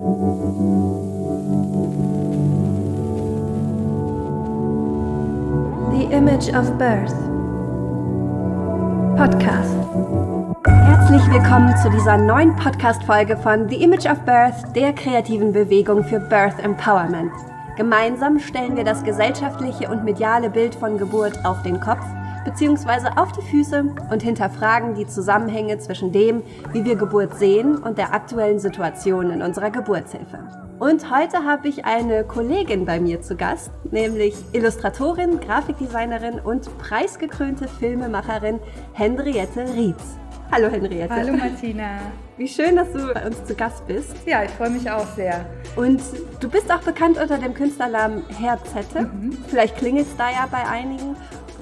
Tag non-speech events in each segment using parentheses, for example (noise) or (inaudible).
The Image of Birth Podcast. Herzlich willkommen zu dieser neuen Podcast-Folge von The Image of Birth, der kreativen Bewegung für Birth Empowerment. Gemeinsam stellen wir das gesellschaftliche und mediale Bild von Geburt auf den Kopf bzw. auf die Füße und hinterfragen die Zusammenhänge zwischen dem, wie wir Geburt sehen und der aktuellen Situation in unserer Geburtshilfe. Und heute habe ich eine Kollegin bei mir zu Gast, nämlich Illustratorin, Grafikdesignerin und preisgekrönte Filmemacherin Henriette Rietz. Hallo Henriette. Hallo Martina. Wie schön, dass du bei uns zu Gast bist. Ja, ich freue mich auch sehr. Und du bist auch bekannt unter dem Künstlernamen Herzette. Mhm. Vielleicht klingelt es da ja bei einigen.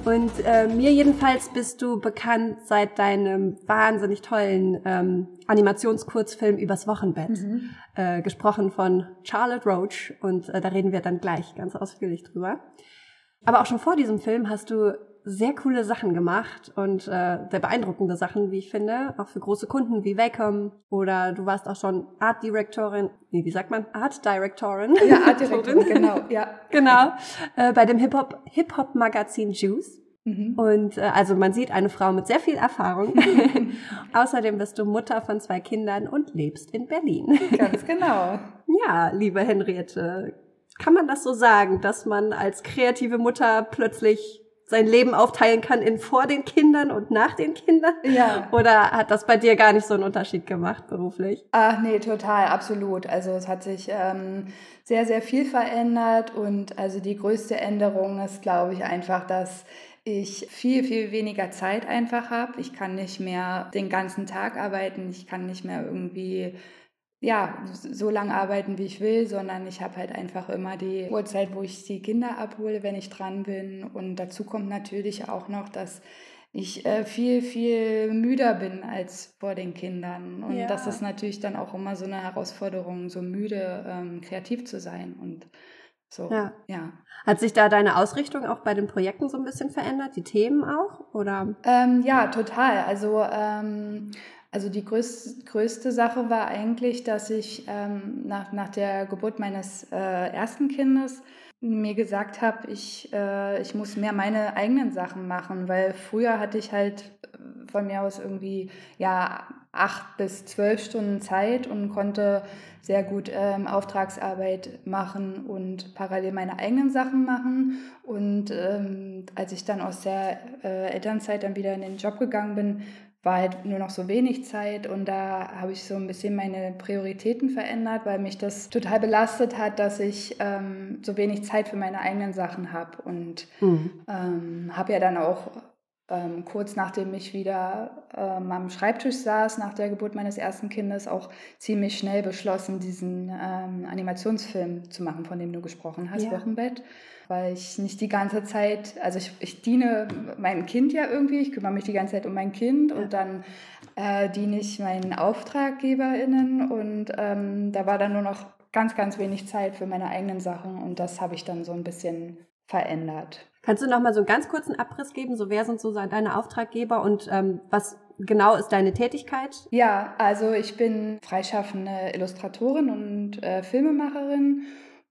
Und äh, mir jedenfalls bist du bekannt seit deinem wahnsinnig tollen ähm, Animationskurzfilm übers Wochenbett, mhm. äh, gesprochen von Charlotte Roach. Und äh, da reden wir dann gleich ganz ausführlich drüber. Aber auch schon vor diesem Film hast du sehr coole Sachen gemacht und äh, sehr beeindruckende Sachen, wie ich finde, auch für große Kunden wie Wacom oder du warst auch schon Art Directorin, nee, wie sagt man? Art Directorin. Ja, (laughs) Art Directorin, genau, ja. Genau, äh, bei dem Hip-Hop Hip -Hop Magazin Juice. Mhm. Und äh, also man sieht eine Frau mit sehr viel Erfahrung. (laughs) Außerdem bist du Mutter von zwei Kindern und lebst in Berlin. Ganz genau. Ja, liebe Henriette, kann man das so sagen, dass man als kreative Mutter plötzlich sein Leben aufteilen kann in vor den Kindern und nach den Kindern? Ja. Oder hat das bei dir gar nicht so einen Unterschied gemacht beruflich? Ach nee, total, absolut. Also es hat sich ähm, sehr, sehr viel verändert und also die größte Änderung ist, glaube ich, einfach, dass ich viel, viel weniger Zeit einfach habe. Ich kann nicht mehr den ganzen Tag arbeiten. Ich kann nicht mehr irgendwie ja, so lange arbeiten, wie ich will, sondern ich habe halt einfach immer die Uhrzeit, wo ich die Kinder abhole, wenn ich dran bin. Und dazu kommt natürlich auch noch, dass ich äh, viel, viel müder bin als vor den Kindern. Und ja. das ist natürlich dann auch immer so eine Herausforderung, so müde ähm, kreativ zu sein. Und so, ja. ja. Hat sich da deine Ausrichtung auch bei den Projekten so ein bisschen verändert, die Themen auch? Oder? Ähm, ja, total. Also ähm, also die größte, größte Sache war eigentlich, dass ich ähm, nach, nach der Geburt meines äh, ersten Kindes mir gesagt habe, ich, äh, ich muss mehr meine eigenen Sachen machen, weil früher hatte ich halt äh, von mir aus irgendwie ja acht bis zwölf Stunden Zeit und konnte sehr gut ähm, Auftragsarbeit machen und parallel meine eigenen Sachen machen. Und ähm, als ich dann aus der äh, Elternzeit dann wieder in den Job gegangen bin, war halt nur noch so wenig Zeit und da habe ich so ein bisschen meine Prioritäten verändert, weil mich das total belastet hat, dass ich ähm, so wenig Zeit für meine eigenen Sachen habe und mhm. ähm, habe ja dann auch ähm, kurz nachdem ich wieder ähm, am Schreibtisch saß, nach der Geburt meines ersten Kindes, auch ziemlich schnell beschlossen, diesen ähm, Animationsfilm zu machen, von dem du gesprochen hast, ja. Wochenbett weil ich nicht die ganze Zeit, also ich, ich diene meinem Kind ja irgendwie, ich kümmere mich die ganze Zeit um mein Kind ja. und dann äh, diene ich meinen AuftraggeberInnen und ähm, da war dann nur noch ganz, ganz wenig Zeit für meine eigenen Sachen und das habe ich dann so ein bisschen verändert. Kannst du noch mal so einen ganz kurzen Abriss geben? So wer sind so deine Auftraggeber und ähm, was genau ist deine Tätigkeit? Ja, also ich bin freischaffende Illustratorin und äh, Filmemacherin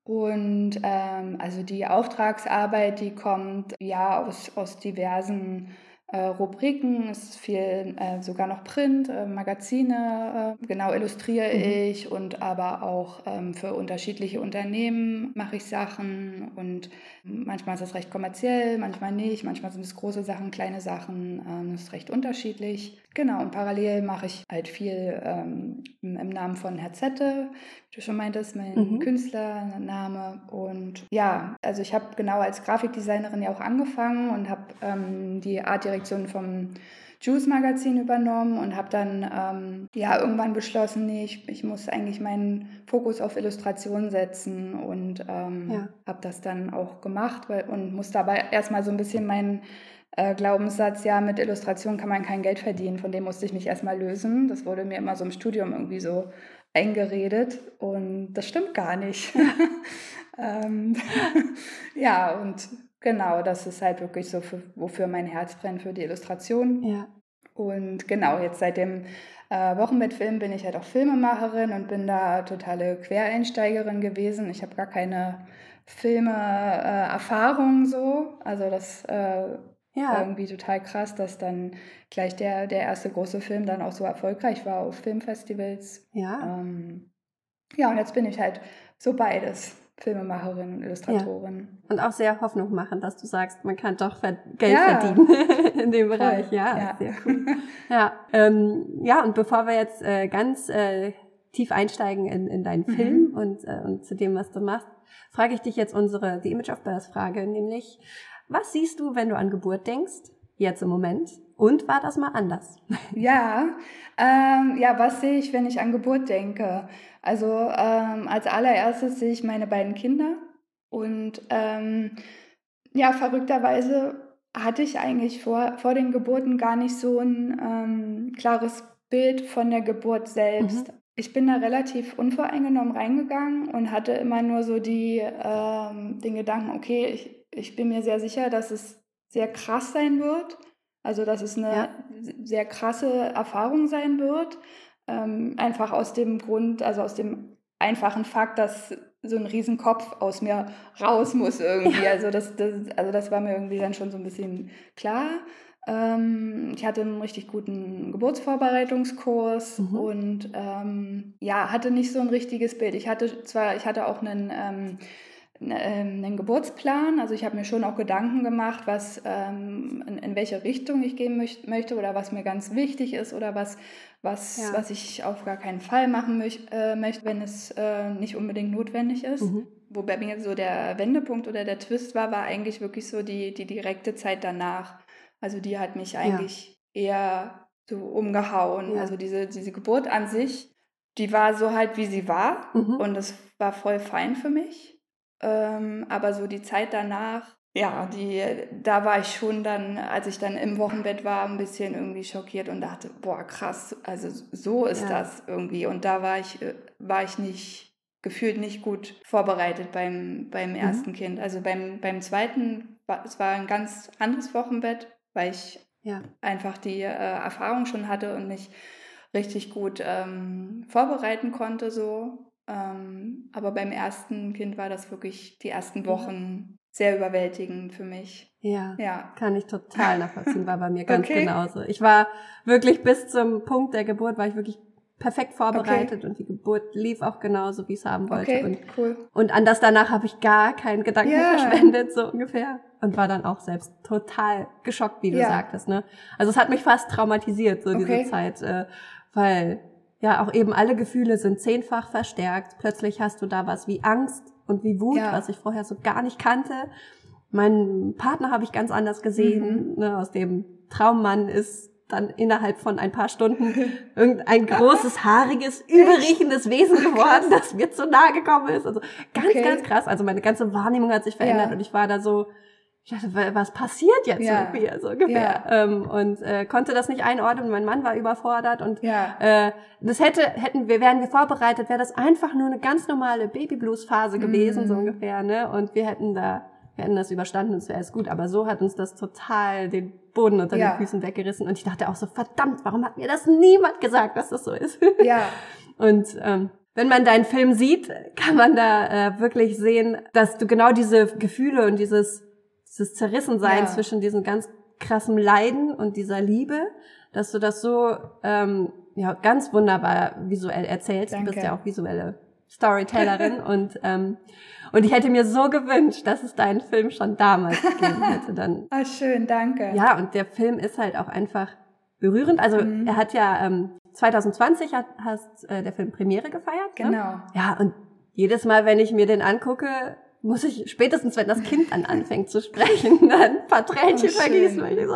und ähm, also die Auftragsarbeit, die kommt ja aus, aus diversen äh, Rubriken, es ist viel äh, sogar noch Print, äh, Magazine, äh, genau illustriere mhm. ich und aber auch ähm, für unterschiedliche Unternehmen mache ich Sachen und manchmal ist es recht kommerziell, manchmal nicht, manchmal sind es große Sachen, kleine Sachen, ähm, das ist recht unterschiedlich. Genau, und parallel mache ich halt viel ähm, im Namen von Herzette, wie du schon meintest, mein mhm. Künstlername. Und ja, also ich habe genau als Grafikdesignerin ja auch angefangen und habe ähm, die Artdirektion vom Juice Magazin übernommen und habe dann ähm, ja irgendwann beschlossen, nee, ich, ich muss eigentlich meinen Fokus auf Illustration setzen und ähm, ja. habe das dann auch gemacht weil, und muss dabei erstmal so ein bisschen meinen äh, Glaubenssatz, ja, mit Illustration kann man kein Geld verdienen. Von dem musste ich mich erstmal lösen. Das wurde mir immer so im Studium irgendwie so eingeredet und das stimmt gar nicht. (laughs) ähm, (laughs) ja, und genau, das ist halt wirklich so, für, wofür mein Herz brennt, für die Illustration. Ja. Und genau, jetzt seit dem äh, Wochenbettfilm bin ich halt auch Filmemacherin und bin da totale Quereinsteigerin gewesen. Ich habe gar keine Filme-Erfahrung äh, so. Also das äh, ja. irgendwie total krass, dass dann gleich der, der erste große Film dann auch so erfolgreich war auf Filmfestivals. Ja. Ähm, ja, und jetzt bin ich halt so beides. Filmemacherin und Illustratorin. Ja. Und auch sehr Hoffnung machen, dass du sagst, man kann doch Geld ja. verdienen (laughs) in dem Bereich. Ja, ja, sehr cool. ja, ähm, ja, und bevor wir jetzt äh, ganz äh, tief einsteigen in, in deinen mhm. Film und, äh, und zu dem, was du machst, frage ich dich jetzt unsere The Image of Birth Frage, nämlich, was siehst du, wenn du an Geburt denkst, jetzt im Moment? Und war das mal anders? (laughs) Ja, ähm, ja, was sehe ich, wenn ich an Geburt denke? Also ähm, als allererstes sehe ich meine beiden Kinder und ähm, ja, verrückterweise hatte ich eigentlich vor, vor den Geburten gar nicht so ein ähm, klares Bild von der Geburt selbst. Mhm. Ich bin da relativ unvoreingenommen reingegangen und hatte immer nur so die, ähm, den Gedanken, okay, ich, ich bin mir sehr sicher, dass es sehr krass sein wird. Also, dass es eine ja. sehr krasse Erfahrung sein wird. Ähm, einfach aus dem Grund, also aus dem einfachen Fakt, dass so ein Riesenkopf aus mir raus muss irgendwie. Ja. Also, das, das, also das war mir irgendwie dann schon so ein bisschen klar. Ähm, ich hatte einen richtig guten Geburtsvorbereitungskurs mhm. und ähm, ja, hatte nicht so ein richtiges Bild. Ich hatte zwar, ich hatte auch einen ähm, einen Geburtsplan. Also ich habe mir schon auch Gedanken gemacht, was ähm, in, in, welche Richtung ich gehen möcht, möchte oder was mir ganz wichtig ist oder was, was, ja. was ich auf gar keinen Fall machen äh, möchte, wenn es äh, nicht unbedingt notwendig ist. Mhm. Wobei mir so der Wendepunkt oder der Twist war, war eigentlich wirklich so die, die direkte Zeit danach. Also die hat mich eigentlich ja. eher so umgehauen. Ja. Also diese, diese Geburt an sich, die war so halt, wie sie war. Mhm. Und das war voll fein für mich. Ähm, aber so die Zeit danach, ja, die, da war ich schon dann, als ich dann im Wochenbett war, ein bisschen irgendwie schockiert und dachte, boah, krass, also so ist ja. das irgendwie. Und da war ich, äh, war ich nicht, gefühlt nicht gut vorbereitet beim, beim mhm. ersten mhm. Kind. Also beim, beim zweiten, war, es war ein ganz anderes Wochenbett, weil ich ja. einfach die äh, Erfahrung schon hatte und mich richtig gut ähm, vorbereiten konnte so. Ähm, aber beim ersten Kind war das wirklich die ersten Wochen sehr überwältigend für mich. Ja, ja. kann ich total (laughs) nachvollziehen, war bei mir ganz okay. genauso. Ich war wirklich bis zum Punkt der Geburt, war ich wirklich perfekt vorbereitet okay. und die Geburt lief auch genauso, wie ich es haben wollte. Okay, und, cool. und an das danach habe ich gar keinen Gedanken yeah. (laughs) verschwendet, so ungefähr. Und war dann auch selbst total geschockt, wie du ja. sagtest. Ne? Also es hat mich fast traumatisiert, so diese Zeit, äh, weil ja auch eben alle Gefühle sind zehnfach verstärkt. Plötzlich hast du da was wie Angst und wie Wut, ja. was ich vorher so gar nicht kannte. Meinen Partner habe ich ganz anders gesehen. Mhm. Ne, aus dem Traummann ist dann innerhalb von ein paar Stunden (laughs) irgendein großes, haariges, überriechendes Wesen geworden, das mir zu nahe gekommen ist. Also ganz, okay. ganz krass. Also meine ganze Wahrnehmung hat sich verändert ja. und ich war da so, ich dachte, was passiert jetzt ja. mit mir, so ungefähr. Ja. Ähm, und äh, konnte das nicht einordnen. Mein Mann war überfordert und ja. äh, das hätte, hätten wir, wären wir vorbereitet, wäre das einfach nur eine ganz normale Babyblues-Phase gewesen, mhm. so ungefähr, ne? Und wir hätten da, wir hätten das überstanden und es wäre alles gut. Aber so hat uns das total den Boden unter den Füßen weggerissen. Und ich dachte auch so, verdammt, warum hat mir das niemand gesagt, dass das so ist? (laughs) Ja. und ähm, wenn man deinen Film sieht, kann man da äh, wirklich sehen, dass du genau diese Gefühle und dieses dieses Zerrissensein ja. zwischen diesem ganz krassen Leiden und dieser Liebe, dass du das so ähm, ja ganz wunderbar visuell erzählst. Danke. Du bist ja auch visuelle Storytellerin (laughs) und ähm, und ich hätte mir so gewünscht, dass es deinen Film schon damals (laughs) gegeben hätte. Dann. Ah, schön, danke. Ja, und der Film ist halt auch einfach berührend. Also mhm. er hat ja ähm, 2020 hat, hast äh, der Film Premiere gefeiert. Ne? Genau. Ne? Ja, und jedes Mal, wenn ich mir den angucke, muss ich spätestens, wenn das Kind dann anfängt zu sprechen, (laughs) dann ein paar Tränchen oh, vergießen, weil ich so,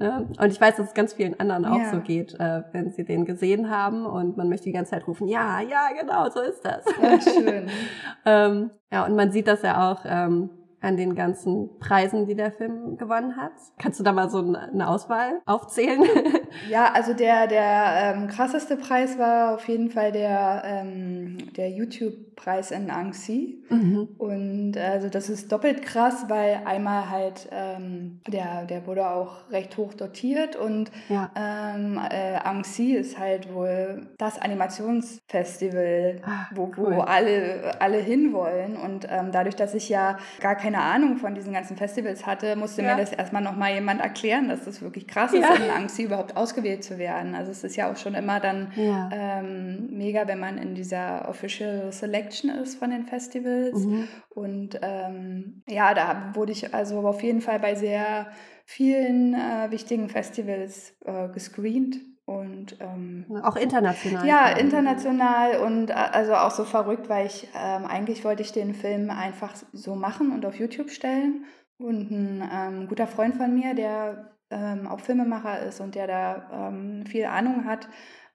ja. Und ich weiß, dass es ganz vielen anderen auch ja. so geht, äh, wenn sie den gesehen haben und man möchte die ganze Zeit rufen, ja, ja, genau, so ist das. Ja, schön. (laughs) ähm, ja, und man sieht das ja auch, ähm, an den ganzen Preisen, die der Film gewonnen hat? Kannst du da mal so eine Auswahl aufzählen? (laughs) Ja, also der, der ähm, krasseste Preis war auf jeden Fall der, ähm, der YouTube-Preis in Annecy. Mhm. Und also das ist doppelt krass, weil einmal halt ähm, der, der wurde auch recht hoch dotiert und ja. ähm, äh, Annecy ist halt wohl das Animationsfestival, Ach, wo, cool. wo alle, alle hinwollen. Und ähm, dadurch, dass ich ja gar keine Ahnung von diesen ganzen Festivals hatte, musste ja. mir das erstmal nochmal jemand erklären, dass das wirklich krass ja. ist, in Annecy überhaupt ausgewählt zu werden. Also es ist ja auch schon immer dann ja. ähm, mega, wenn man in dieser Official Selection ist von den Festivals. Mhm. Und ähm, ja, da wurde ich also auf jeden Fall bei sehr vielen äh, wichtigen Festivals äh, gescreent. Und ähm, auch international. Ja, international und äh, also auch so verrückt, weil ich ähm, eigentlich wollte ich den Film einfach so machen und auf YouTube stellen. Und ein ähm, guter Freund von mir, der ähm, auch Filmemacher ist und der da ähm, viel Ahnung hat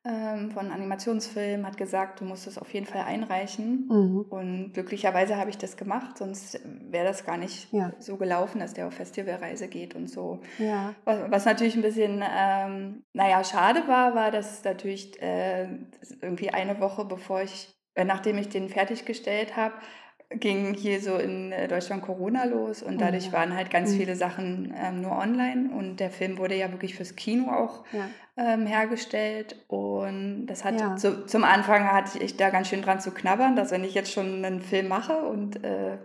ähm, von Animationsfilmen, hat gesagt, du musst es auf jeden Fall einreichen. Mhm. Und glücklicherweise habe ich das gemacht, sonst wäre das gar nicht ja. so gelaufen, dass der auf Festivalreise geht und so. Ja. Was, was, natürlich ein bisschen, ähm, naja, schade war, war, dass natürlich äh, irgendwie eine Woche bevor ich, äh, nachdem ich den fertiggestellt habe, ging hier so in äh, Deutschland Corona los und dadurch oh, waren halt ganz mhm. viele Sachen ähm, nur online und der Film wurde ja wirklich fürs Kino auch ja. Ähm, hergestellt und das hat ja. so, zum Anfang hatte ich da ganz schön dran zu knabbern, dass wenn ich jetzt schon einen Film mache und äh,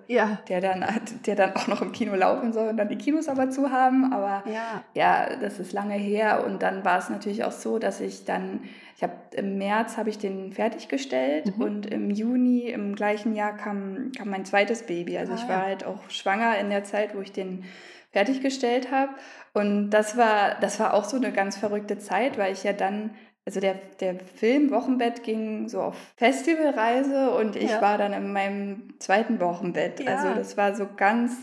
der dann der dann auch noch im Kino laufen soll und dann die Kinos aber zu haben, aber ja, das ist lange her und dann war es natürlich auch so, dass ich dann ich habe im März habe ich den fertiggestellt mhm. und im Juni im gleichen Jahr kam, kam mein zweites Baby. Also ah, ich war ja. halt auch schwanger in der Zeit, wo ich den fertiggestellt habe. Und das war, das war auch so eine ganz verrückte Zeit, weil ich ja dann, also der, der Film Wochenbett ging so auf Festivalreise und ich ja. war dann in meinem zweiten Wochenbett. Ja. Also das war so ganz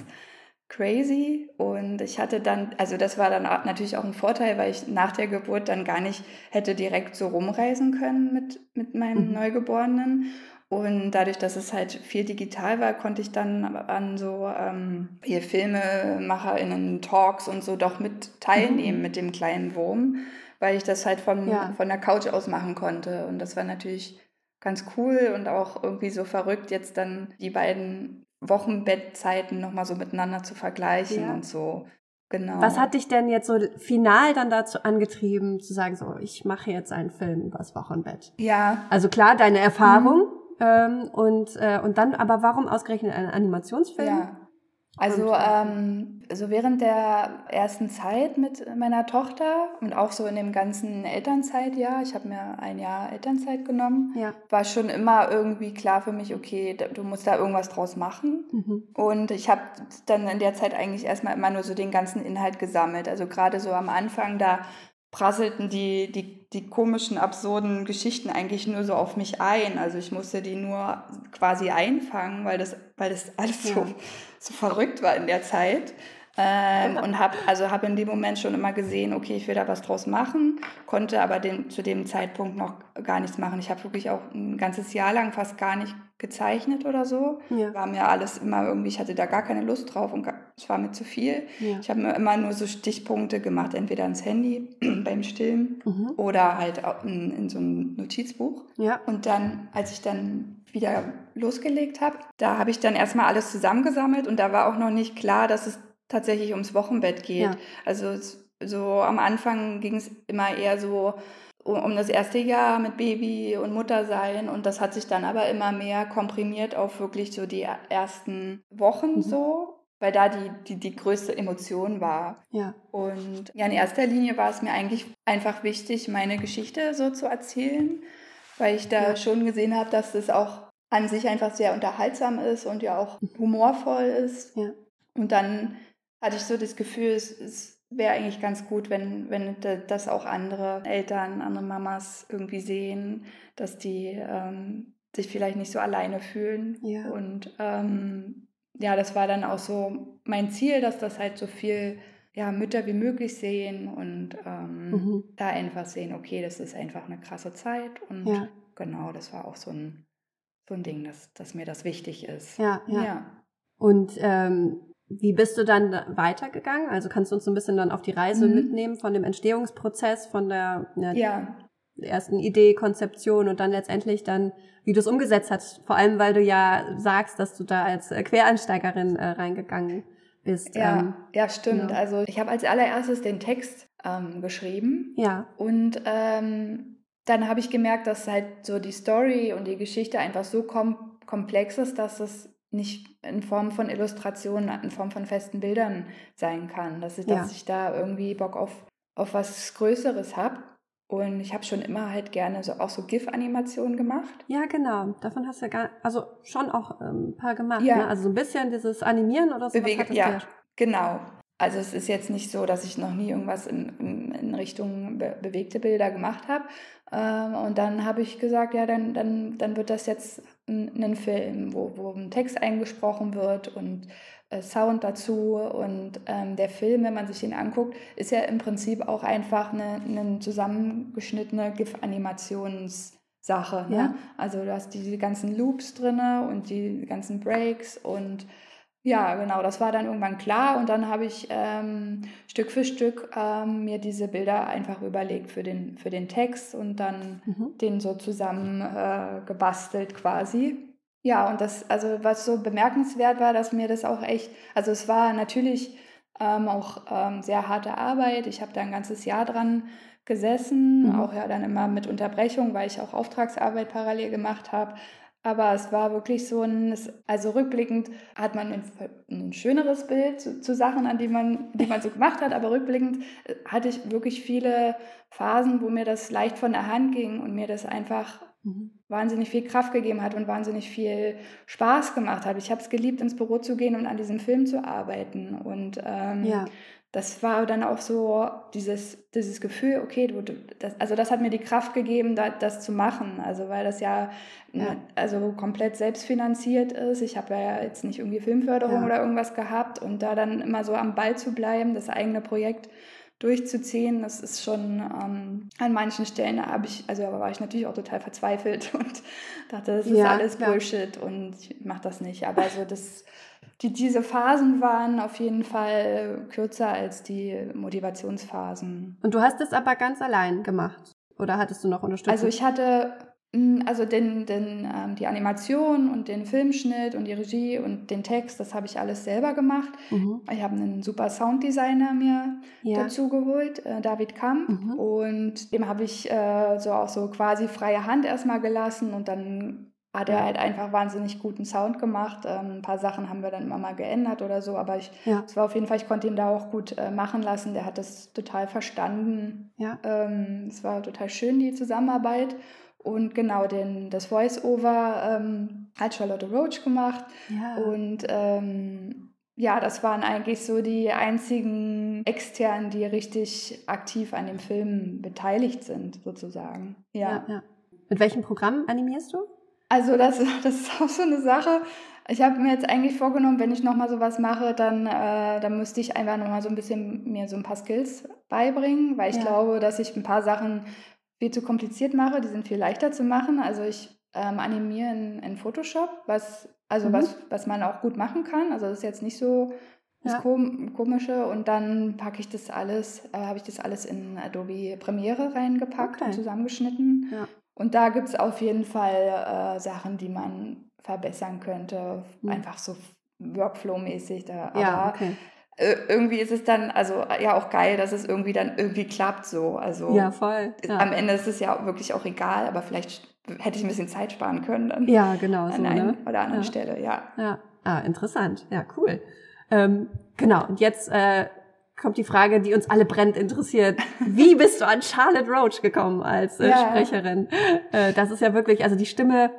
crazy und ich hatte dann, also das war dann natürlich auch ein Vorteil, weil ich nach der Geburt dann gar nicht hätte direkt so rumreisen können mit, mit meinem mhm. Neugeborenen und dadurch, dass es halt viel digital war, konnte ich dann an so ähm, hier FilmemacherInnen, Talks und so doch mit teilnehmen mhm. mit dem kleinen Wurm, weil ich das halt von, ja. von der Couch aus machen konnte und das war natürlich ganz cool und auch irgendwie so verrückt, jetzt dann die beiden Wochenbettzeiten nochmal so miteinander zu vergleichen ja. und so. Genau. Was hat dich denn jetzt so final dann dazu angetrieben, zu sagen, so, ich mache jetzt einen Film übers Wochenbett? Ja. Also klar, deine Erfahrung mhm. Ähm, und, äh, und dann, aber warum ausgerechnet einen Animationsfilm? Ja. Also, ähm, also während der ersten Zeit mit meiner Tochter und auch so in dem ganzen Elternzeitjahr, ich habe mir ein Jahr Elternzeit genommen, ja. war schon immer irgendwie klar für mich, okay, du musst da irgendwas draus machen. Mhm. Und ich habe dann in der Zeit eigentlich erstmal immer nur so den ganzen Inhalt gesammelt. Also gerade so am Anfang, da prasselten die, die, die komischen, absurden Geschichten eigentlich nur so auf mich ein. Also ich musste die nur quasi einfangen, weil das, weil das alles ja. so, so verrückt war in der Zeit. Ähm, und habe also hab in dem Moment schon immer gesehen, okay, ich will da was draus machen, konnte aber den, zu dem Zeitpunkt noch gar nichts machen. Ich habe wirklich auch ein ganzes Jahr lang fast gar nicht gezeichnet oder so. Ja. War mir alles immer irgendwie, ich hatte da gar keine Lust drauf und es war mir zu viel. Ja. Ich habe mir immer nur so Stichpunkte gemacht, entweder ins Handy (clears throat) beim Stillen mhm. oder halt in, in, so einem Notizbuch. Ja. Und dann, als ich dann wieder losgelegt habe, da habe ich dann erstmal alles zusammengesammelt und da war auch noch nicht klar, dass es tatsächlich ums Wochenbett geht. Ja. Also so am Anfang ging es immer eher so um das erste Jahr mit Baby und Muttersein und das hat sich dann aber immer mehr komprimiert auf wirklich so die ersten Wochen mhm. so, weil da die, die, die größte Emotion war. Ja. Und ja, in erster Linie war es mir eigentlich einfach wichtig, meine Geschichte so zu erzählen, weil ich da ja. schon gesehen habe, dass das auch an sich einfach sehr unterhaltsam ist und ja auch mhm. humorvoll ist. Ja. Und dann hatte ich so das Gefühl, es, es wäre eigentlich ganz gut, wenn, wenn das auch andere Eltern, andere Mamas irgendwie sehen, dass die ähm, sich vielleicht nicht so alleine fühlen. Ja. Und ähm, ja, das war dann auch so mein Ziel, dass das halt so viel ja, Mütter wie möglich sehen und ähm, mhm. da einfach sehen, okay, das ist einfach eine krasse Zeit. Und ja. genau, das war auch so ein, so ein Ding, dass, dass mir das wichtig ist. Ja, ja. ja. Und ähm, wie bist du dann weitergegangen? Also kannst du uns so ein bisschen dann auf die Reise mhm. mitnehmen von dem Entstehungsprozess, von der ja, ja. ersten Idee, Konzeption und dann letztendlich dann, wie du es umgesetzt hast. Vor allem, weil du ja sagst, dass du da als Quereinsteigerin äh, reingegangen bist. Ja, ähm, ja stimmt. Ja. Also ich habe als allererstes den Text ähm, geschrieben. Ja. Und ähm, dann habe ich gemerkt, dass halt so die Story und die Geschichte einfach so kom komplex ist, dass es nicht in Form von Illustrationen, in Form von festen Bildern sein kann. Dass ich, ja. dass ich da irgendwie Bock auf, auf was Größeres habe. Und ich habe schon immer halt gerne so auch so GIF-Animationen gemacht. Ja, genau. Davon hast du ja gar, also schon auch ähm, ein paar gemacht. Ja. Ne? Also so ein bisschen dieses Animieren oder so. Bewege, ja, ja, genau. Also es ist jetzt nicht so, dass ich noch nie irgendwas in, in, in Richtung be bewegte Bilder gemacht habe. Ähm, und dann habe ich gesagt, ja, dann, dann, dann wird das jetzt ein, ein Film, wo, wo ein Text eingesprochen wird und äh, Sound dazu. Und ähm, der Film, wenn man sich den anguckt, ist ja im Prinzip auch einfach eine, eine zusammengeschnittene GIF-Animationssache. Ne? Ja. Also du hast diese ganzen Loops drin und die ganzen Breaks und ja, genau, das war dann irgendwann klar und dann habe ich ähm, Stück für Stück ähm, mir diese Bilder einfach überlegt für den, für den Text und dann mhm. den so zusammen äh, gebastelt quasi. Ja, und das, also was so bemerkenswert war, dass mir das auch echt, also es war natürlich ähm, auch ähm, sehr harte Arbeit. Ich habe da ein ganzes Jahr dran gesessen, mhm. auch ja dann immer mit Unterbrechung, weil ich auch Auftragsarbeit parallel gemacht habe. Aber es war wirklich so ein, also rückblickend hat man ein, ein schöneres Bild zu, zu, Sachen, an die man, die man so gemacht hat, aber rückblickend äh, hatte ich wirklich viele Phasen, wo mir das leicht von der Hand ging und mir das einfach mhm. wahnsinnig viel Kraft gegeben hat und wahnsinnig viel Spaß gemacht hat. Ich habe es geliebt, ins Büro zu gehen und an diesem Film zu arbeiten. Und ähm, ja das war dann auch so dieses, dieses Gefühl, okay, du, das, also das hat mir die Kraft gegeben, da, das zu machen. Also weil das ja, ja. also komplett selbstfinanziert ist. Ich habe ja jetzt nicht irgendwie Filmförderung ja. oder irgendwas gehabt und da dann immer so am Ball zu bleiben, das eigene Projekt durchzuziehen, das ist schon ähm, an manchen Stellen habe ich, also war ich natürlich auch total verzweifelt (laughs) und dachte, das ist ja, alles Bullshit und ich mache das nicht. Aber so das die, diese Phasen waren auf jeden Fall kürzer als die Motivationsphasen. Und du hast es aber ganz allein gemacht? Oder hattest du noch Unterstützung? Also ich hatte hm, also den, den, ähm, die Animation und den Filmschnitt und die Regie und den Text, das habe ich alles selber gemacht. Mhm. Ich habe einen super Sounddesigner mir ja. dazu geholt, äh, David Kamp. Mhm. Und dem habe ich äh, so auch so quasi freie Hand erstmal gelassen und dann hat er halt einfach wahnsinnig guten Sound gemacht. Ähm, ein paar Sachen haben wir dann immer mal geändert oder so, aber ich, ja. es war auf jeden Fall, ich konnte ihn da auch gut äh, machen lassen. Der hat das total verstanden. Ja. Ähm, es war total schön, die Zusammenarbeit. Und genau, den, das Voice-Over ähm, hat Charlotte Roach gemacht. Ja. Und ähm, ja, das waren eigentlich so die einzigen externen, die richtig aktiv an dem Film beteiligt sind, sozusagen. Ja. ja, ja. Mit welchem Programm animierst du? Also das, (laughs) das ist auch so eine Sache. Ich habe mir jetzt eigentlich vorgenommen, wenn ich nochmal sowas mache, dann, äh, dann müsste ich einfach nochmal so ein bisschen mir so ein paar Skills beibringen, weil ich ja. glaube, dass ich ein paar Sachen viel zu kompliziert mache. Die sind viel leichter zu machen. Also ich ähm, animiere in, in, Photoshop, was, also mhm. was, was man auch gut machen kann. Also das ist jetzt nicht so das ja. Komische. Und dann packe ich das alles, äh, habe ich das alles in Adobe Premiere reingepackt okay. und zusammengeschnitten. Ja. Und da gibt es auf jeden Fall äh, Sachen, die man verbessern könnte, mhm. einfach so Workflow-mäßig. Da. Ja, okay. Äh, irgendwie ist es dann, also ja auch geil, dass es irgendwie dann irgendwie klappt so. Also ja, voll. Ja. Am Ende ist es ja wirklich auch egal, aber vielleicht hätte ich ein bisschen Zeit sparen können dann. Ja, genau. An so, einer ne? oder anderen ja. Stelle, ja. Ja, ah, interessant. Ja, cool. Ähm, genau, und jetzt äh, kommt die Frage, die uns alle brennt interessiert. Wie (laughs) bist du an Charlotte Roach gekommen als äh, ja. Sprecherin? Äh, das ist ja wirklich, also die Stimme,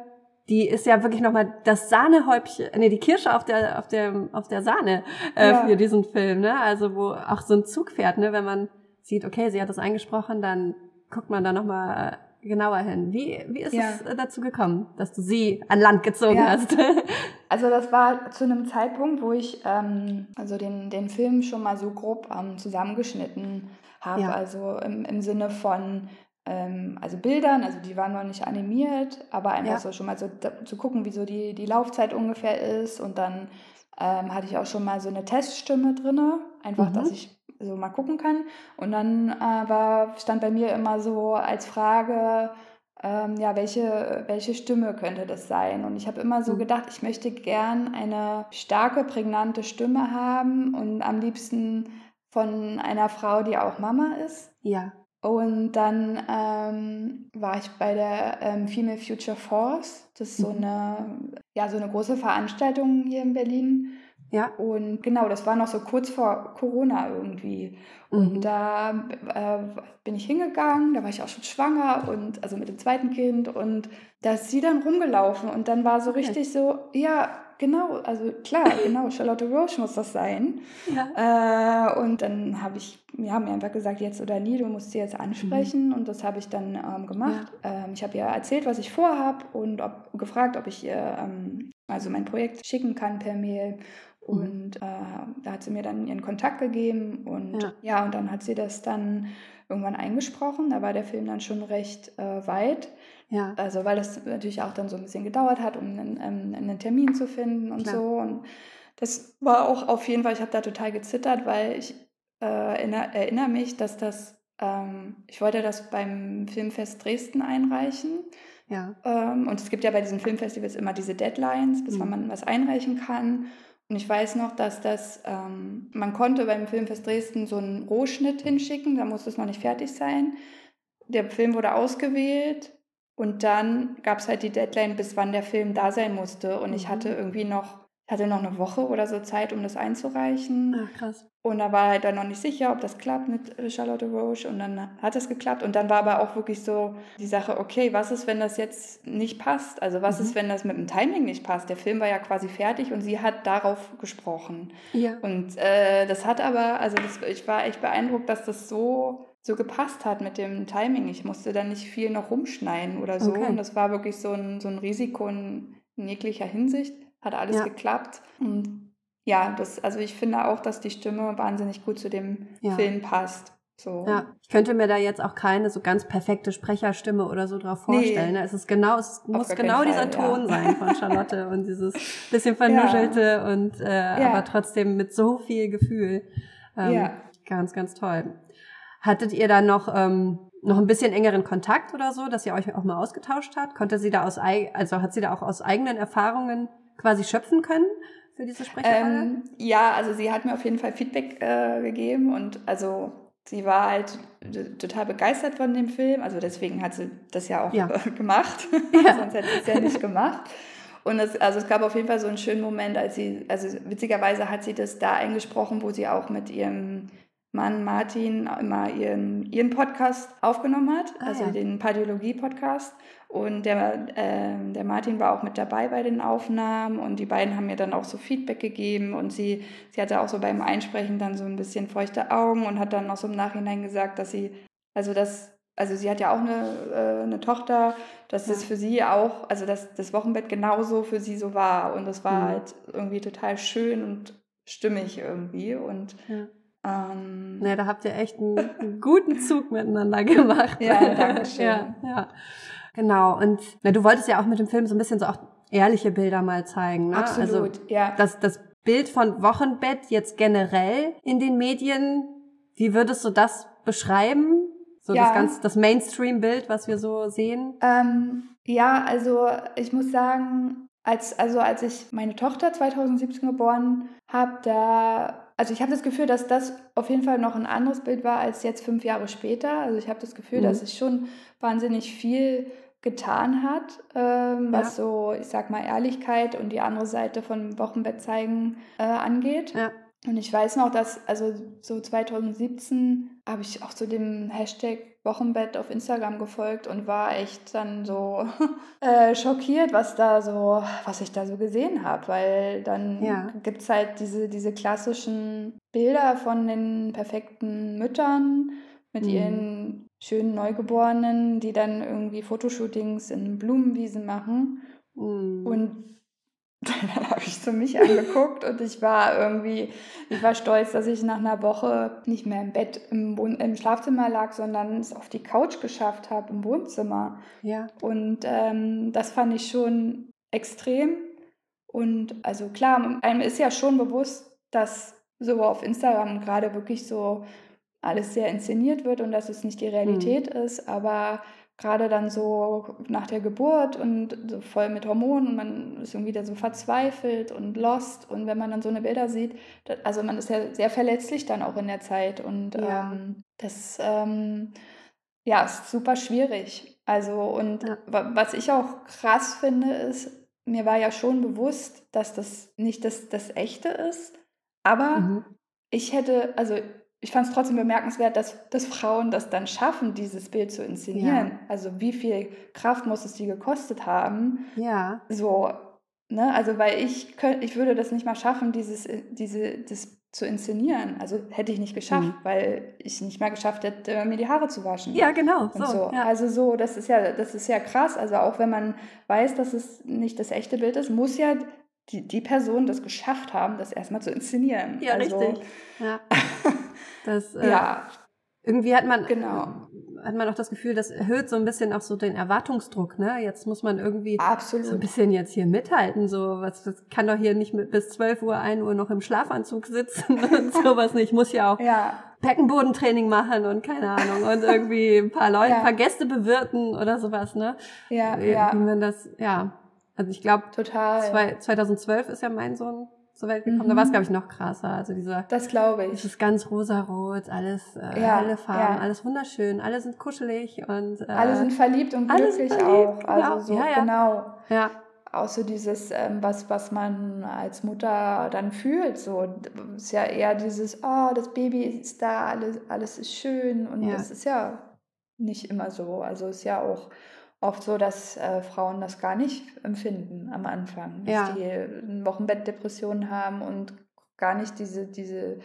die ist ja wirklich nochmal das Sahnehäubchen, nee, die Kirsche auf der, auf der, auf der Sahne äh, ja. für diesen Film, ne? Also wo auch so ein Zug fährt, ne? Wenn man sieht, okay, sie hat das eingesprochen, dann guckt man da nochmal genauer hin. Wie, wie ist ja. es dazu gekommen, dass du sie an Land gezogen ja. hast? (laughs) also das war zu einem Zeitpunkt, wo ich ähm, also den, den Film schon mal so grob ähm, zusammengeschnitten habe. Ja. Also im, im Sinne von ähm, also Bildern, also die waren noch nicht animiert, aber einfach so schon mal so da, zu gucken, wie so die, die Laufzeit ungefähr ist. Und dann ähm, hatte ich auch schon mal so eine Teststimme drin, einfach, mhm. dass ich so mal gucken kann. Und dann äh, war, stand bei mir immer so als Frage, ähm, ja, welche, welche Stimme könnte das sein? Und ich habe immer so mhm. gedacht, ich möchte gern eine starke, prägnante Stimme haben und am liebsten von einer Frau, die auch Mama ist. Ja. Und dann ähm, war ich bei der ähm, Female Future Force. Das ist so mhm. eine, ja, so eine große Veranstaltung hier in Berlin. Ja. Und genau, das war noch so kurz vor Corona irgendwie. Mhm. Und da äh, bin ich hingegangen, da war ich auch schon schwanger und also mit dem zweiten Kind und da ist sie dann rumgelaufen und dann war so okay. richtig so, ja, genau, also klar, (laughs) genau, Charlotte Roche muss das sein. Ja. Äh, und dann habe ich, wir haben mir einfach gesagt, jetzt oder nie, du musst sie jetzt ansprechen. Mhm. Und das habe ich dann ähm, gemacht. Ja. Ähm, ich habe ihr erzählt, was ich vorhabe und ob, gefragt, ob ich ihr ähm, also mein Projekt schicken kann per Mail. Mhm. Und äh, da hat sie mir dann ihren Kontakt gegeben und ja. ja. und dann hat sie das dann irgendwann eingesprochen. Da war der Film dann schon recht äh, weit. Ja. Also weil das natürlich auch dann so ein bisschen gedauert hat, um einen, ähm, einen Termin zu finden und Klar. so. Und das war auch auf jeden Fall, ich habe da total gezittert, weil ich äh, erinnere, erinnere mich, dass das, ähm, ich wollte das beim Filmfest Dresden einreichen. Ja. Ähm, und es gibt ja bei diesen Filmfestivals immer diese Deadlines, bis mhm. wann man was einreichen kann. Und ich weiß noch, dass das, ähm, man konnte beim Filmfest Dresden so einen Rohschnitt hinschicken, da musste es noch nicht fertig sein. Der Film wurde ausgewählt und dann gab es halt die Deadline, bis wann der Film da sein musste. Und mhm. ich hatte irgendwie noch, hatte noch eine Woche oder so Zeit, um das einzureichen. Ach, krass. Und da war halt dann noch nicht sicher, ob das klappt mit äh, Charlotte Roche. Und dann hat es geklappt. Und dann war aber auch wirklich so die Sache, okay, was ist, wenn das jetzt nicht passt? Also was mhm. ist, wenn das mit dem Timing nicht passt? Der Film war ja quasi fertig und sie hat darauf gesprochen. Ja. Und äh, das hat aber, also das, ich war echt beeindruckt, dass das so so gepasst hat mit dem Timing. Ich musste da nicht viel noch rumschneiden oder so. Okay. Und das war wirklich so ein, so ein Risiko in, in jeglicher Hinsicht. Hat alles ja. geklappt. Und ja, das, also ich finde auch, dass die Stimme wahnsinnig gut zu dem ja. Film passt. So. Ja, ich könnte mir da jetzt auch keine so ganz perfekte Sprecherstimme oder so drauf vorstellen. Nee, es ist genau, es muss genau Fall, dieser Ton ja. sein von (laughs) Charlotte und dieses bisschen vernuschelte ja. und äh, aber trotzdem mit so viel Gefühl. Ähm, ja. Ganz, ganz toll. Hattet ihr da noch, ähm, noch ein bisschen engeren Kontakt oder so, dass ihr euch auch mal ausgetauscht habt? Konnte sie da aus, also hat sie da auch aus eigenen Erfahrungen quasi schöpfen können für diese Sprecherrolle? Ähm, ja, also sie hat mir auf jeden Fall Feedback äh, gegeben und also sie war halt total begeistert von dem Film. Also deswegen hat sie das ja auch ja. (laughs) gemacht. (laughs) Ja. (laughs) Sonst hätte sie es ja nicht gemacht. Und es, also es gab auf jeden Fall so einen schönen Moment, als sie, also witzigerweise hat sie das da eingesprochen, wo sie auch mit ihrem Mann Martin immer ihren, ihren Podcast aufgenommen hat, ah, also ja. den Pardiologie-Podcast. Und der, äh, der Martin war auch mit dabei bei den Aufnahmen und die beiden haben mir dann auch so Feedback gegeben und sie, sie hatte auch so beim Einsprechen dann so ein bisschen feuchte Augen und hat dann auch so im Nachhinein gesagt, dass sie, also das, also sie hat ja auch eine, äh, eine Tochter, dass ja. es für sie auch, also dass das Wochenbett genauso für sie so war und das war mhm. halt irgendwie total schön und stimmig irgendwie und ja. Ähm, ja, da habt ihr echt einen, guten Zug miteinander (laughs) gemacht. Ja, danke schön. ja, ja. Genau. Und na, du wolltest ja auch mit dem Film so ein bisschen so auch ehrliche Bilder mal zeigen. Ne? Absolut, also, ja. Das, das Bild von Wochenbett jetzt generell in den Medien, wie würdest du das beschreiben? So ja. das ganz, das Mainstream-Bild, was wir so sehen? Ähm, ja, also ich muss sagen, als, also als ich meine Tochter 2017 geboren habe, da also ich habe das Gefühl, dass das auf jeden Fall noch ein anderes Bild war als jetzt fünf Jahre später. Also ich habe das Gefühl, mhm. dass sich schon wahnsinnig viel getan hat, ähm, ja. was so, ich sag mal, Ehrlichkeit und die andere Seite von Wochenbett zeigen äh, angeht. Ja. Und ich weiß noch, dass, also so 2017 habe ich auch zu dem Hashtag Wochenbett auf Instagram gefolgt und war echt dann so (laughs) äh, schockiert, was da so, was ich da so gesehen habe. Weil dann ja. gibt es halt diese, diese klassischen Bilder von den perfekten Müttern mit mhm. ihren schönen Neugeborenen, die dann irgendwie Fotoshootings in Blumenwiesen machen. Mhm. Und (laughs) dann habe mich zu mich angeguckt und ich war irgendwie, ich war stolz, dass ich nach einer Woche nicht mehr im Bett im, im Schlafzimmer lag, sondern es auf die Couch geschafft habe im Wohnzimmer. Ja. Und ähm, das fand ich schon extrem. Und also klar, einem ist ja schon bewusst, dass so auf Instagram gerade wirklich so alles sehr inszeniert wird und dass es nicht die Realität mhm. ist, aber gerade dann so nach der Geburt und so voll mit Hormonen und man ist irgendwie da so verzweifelt und lost und wenn man dann so eine Bilder sieht, also man ist ja sehr verletzlich dann auch in der Zeit und ja. ähm, das ähm, ja ist super schwierig. Also und ja. was ich auch krass finde ist, mir war ja schon bewusst, dass das nicht das, das Echte ist, aber mhm. ich hätte, also ich fand es trotzdem bemerkenswert, dass, dass Frauen das dann schaffen, dieses Bild zu inszenieren. Ja. Also wie viel Kraft muss es die gekostet haben? Ja. So, ne? Also weil ich könnte, ich würde das nicht mal schaffen, dieses, diese, das zu inszenieren. Also hätte ich nicht geschafft, mhm. weil ich nicht mal geschafft hätte, mir die Haare zu waschen. Ja, genau. So, so. Ja. Also so, das ist ja, das ist ja krass. Also auch wenn man weiß, dass es nicht das echte Bild ist, muss ja die, die Person das geschafft haben, das erstmal zu inszenieren. Ja, also, richtig. Ja. (laughs) Das, äh, ja. Irgendwie hat man, genau. hat man auch das Gefühl, das erhöht so ein bisschen auch so den Erwartungsdruck, ne? Jetzt muss man irgendwie Absolut. so ein bisschen jetzt hier mithalten, so was, das kann doch hier nicht mit bis 12 Uhr, 1 Uhr noch im Schlafanzug sitzen (laughs) und sowas nicht. Ich muss ja auch ja. Beckenbodentraining machen und keine Ahnung und irgendwie ein paar Leute, ja. ein paar Gäste bewirten oder sowas, ne? Ja, ja. Wenn das, ja. Also ich glaube, total. 2012 ist ja mein Sohn zur Welt gekommen. Mhm. Da war es, glaube ich, noch krasser. Also dieser, das glaube ich. Dieses ganz rosarot, alles, äh, ja, alle Farben, ja. alles wunderschön, alle sind kuschelig und äh, alle sind verliebt und glücklich verliebt, auch. Also so ja. genau. Ja. Auch so dieses, ähm, was, was man als Mutter dann fühlt. So ist ja eher dieses, oh, das Baby ist da, alles, alles ist schön. Und das ist ja nicht immer so. Also ist ja auch oft so, dass äh, Frauen das gar nicht empfinden am Anfang, dass ja. die eine Wochenbettdepressionen haben und gar nicht diese, diese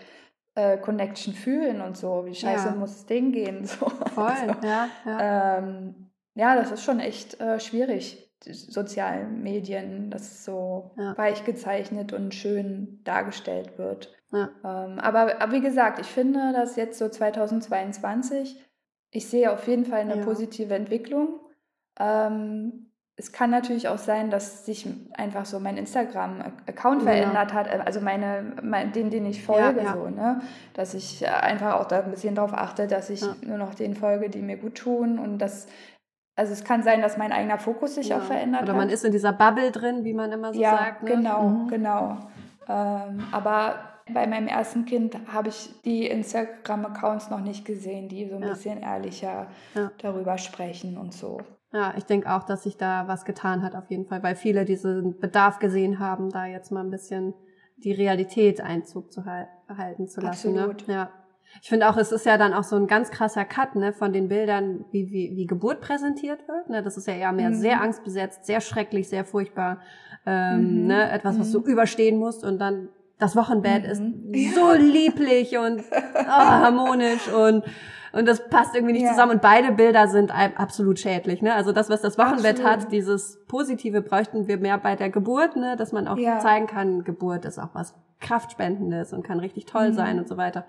äh, Connection fühlen und so, wie scheiße ja. muss es denen gehen. (laughs) So. Voll, also, ja. Ja. Ähm, ja, das ist schon echt äh, schwierig, die sozialen Medien, dass es so ja. weich gezeichnet und schön dargestellt wird. Ja. Ähm, aber, aber wie gesagt, ich finde, dass jetzt so 2022, ich sehe auf jeden Fall eine ja. positive Entwicklung. Ähm, es kann natürlich auch sein, dass sich einfach so mein Instagram-Account genau. verändert hat, also meine, mein, den, den ich folge, ja, ja. so, ne? Dass ich einfach auch da ein bisschen darauf achte, dass ich ja. nur noch den folge, die mir gut tun und das, also es kann sein, dass mein eigener Fokus sich auch verändert Oder man hat. ist in dieser Bubble drin, wie man immer so sagt. Ne? Genau, mhm. genau. Ähm, aber bei meinem ersten Kind habe ich die Instagram-Accounts noch nicht gesehen, die so ein bisschen ehrlicher darüber sprechen und so. Ja, ich denke auch, dass sich da was getan hat auf jeden Fall, weil viele diesen Bedarf gesehen haben, da jetzt mal ein bisschen die Realität Einzug zu halten zu lassen. Ne? Absolut. Ne? Ja. Ich finde auch, es ist ja dann auch so ein ganz krasser Cut ne, von den Bildern, wie, wie, wie Geburt präsentiert wird. Ne? Das ist ja eher mehr mhm. sehr angstbesetzt, sehr schrecklich, sehr furchtbar. Ähm, mhm. ne? Etwas, was mhm. du überstehen musst und dann das Wochenbett ist mhm. so lieblich und oh, (laughs) harmonisch und und das passt irgendwie nicht ja. zusammen und beide Bilder sind absolut schädlich. Ne? Also das, was das Wochenbett absolut. hat, dieses Positive bräuchten wir mehr bei der Geburt, ne? dass man auch ja. zeigen kann, Geburt ist auch was Kraftspendendes und kann richtig toll mhm. sein und so weiter.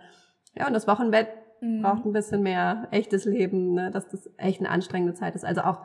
Ja, und das Wochenbett mhm. braucht ein bisschen mehr echtes Leben, ne? dass das echt eine anstrengende Zeit ist. Also auch,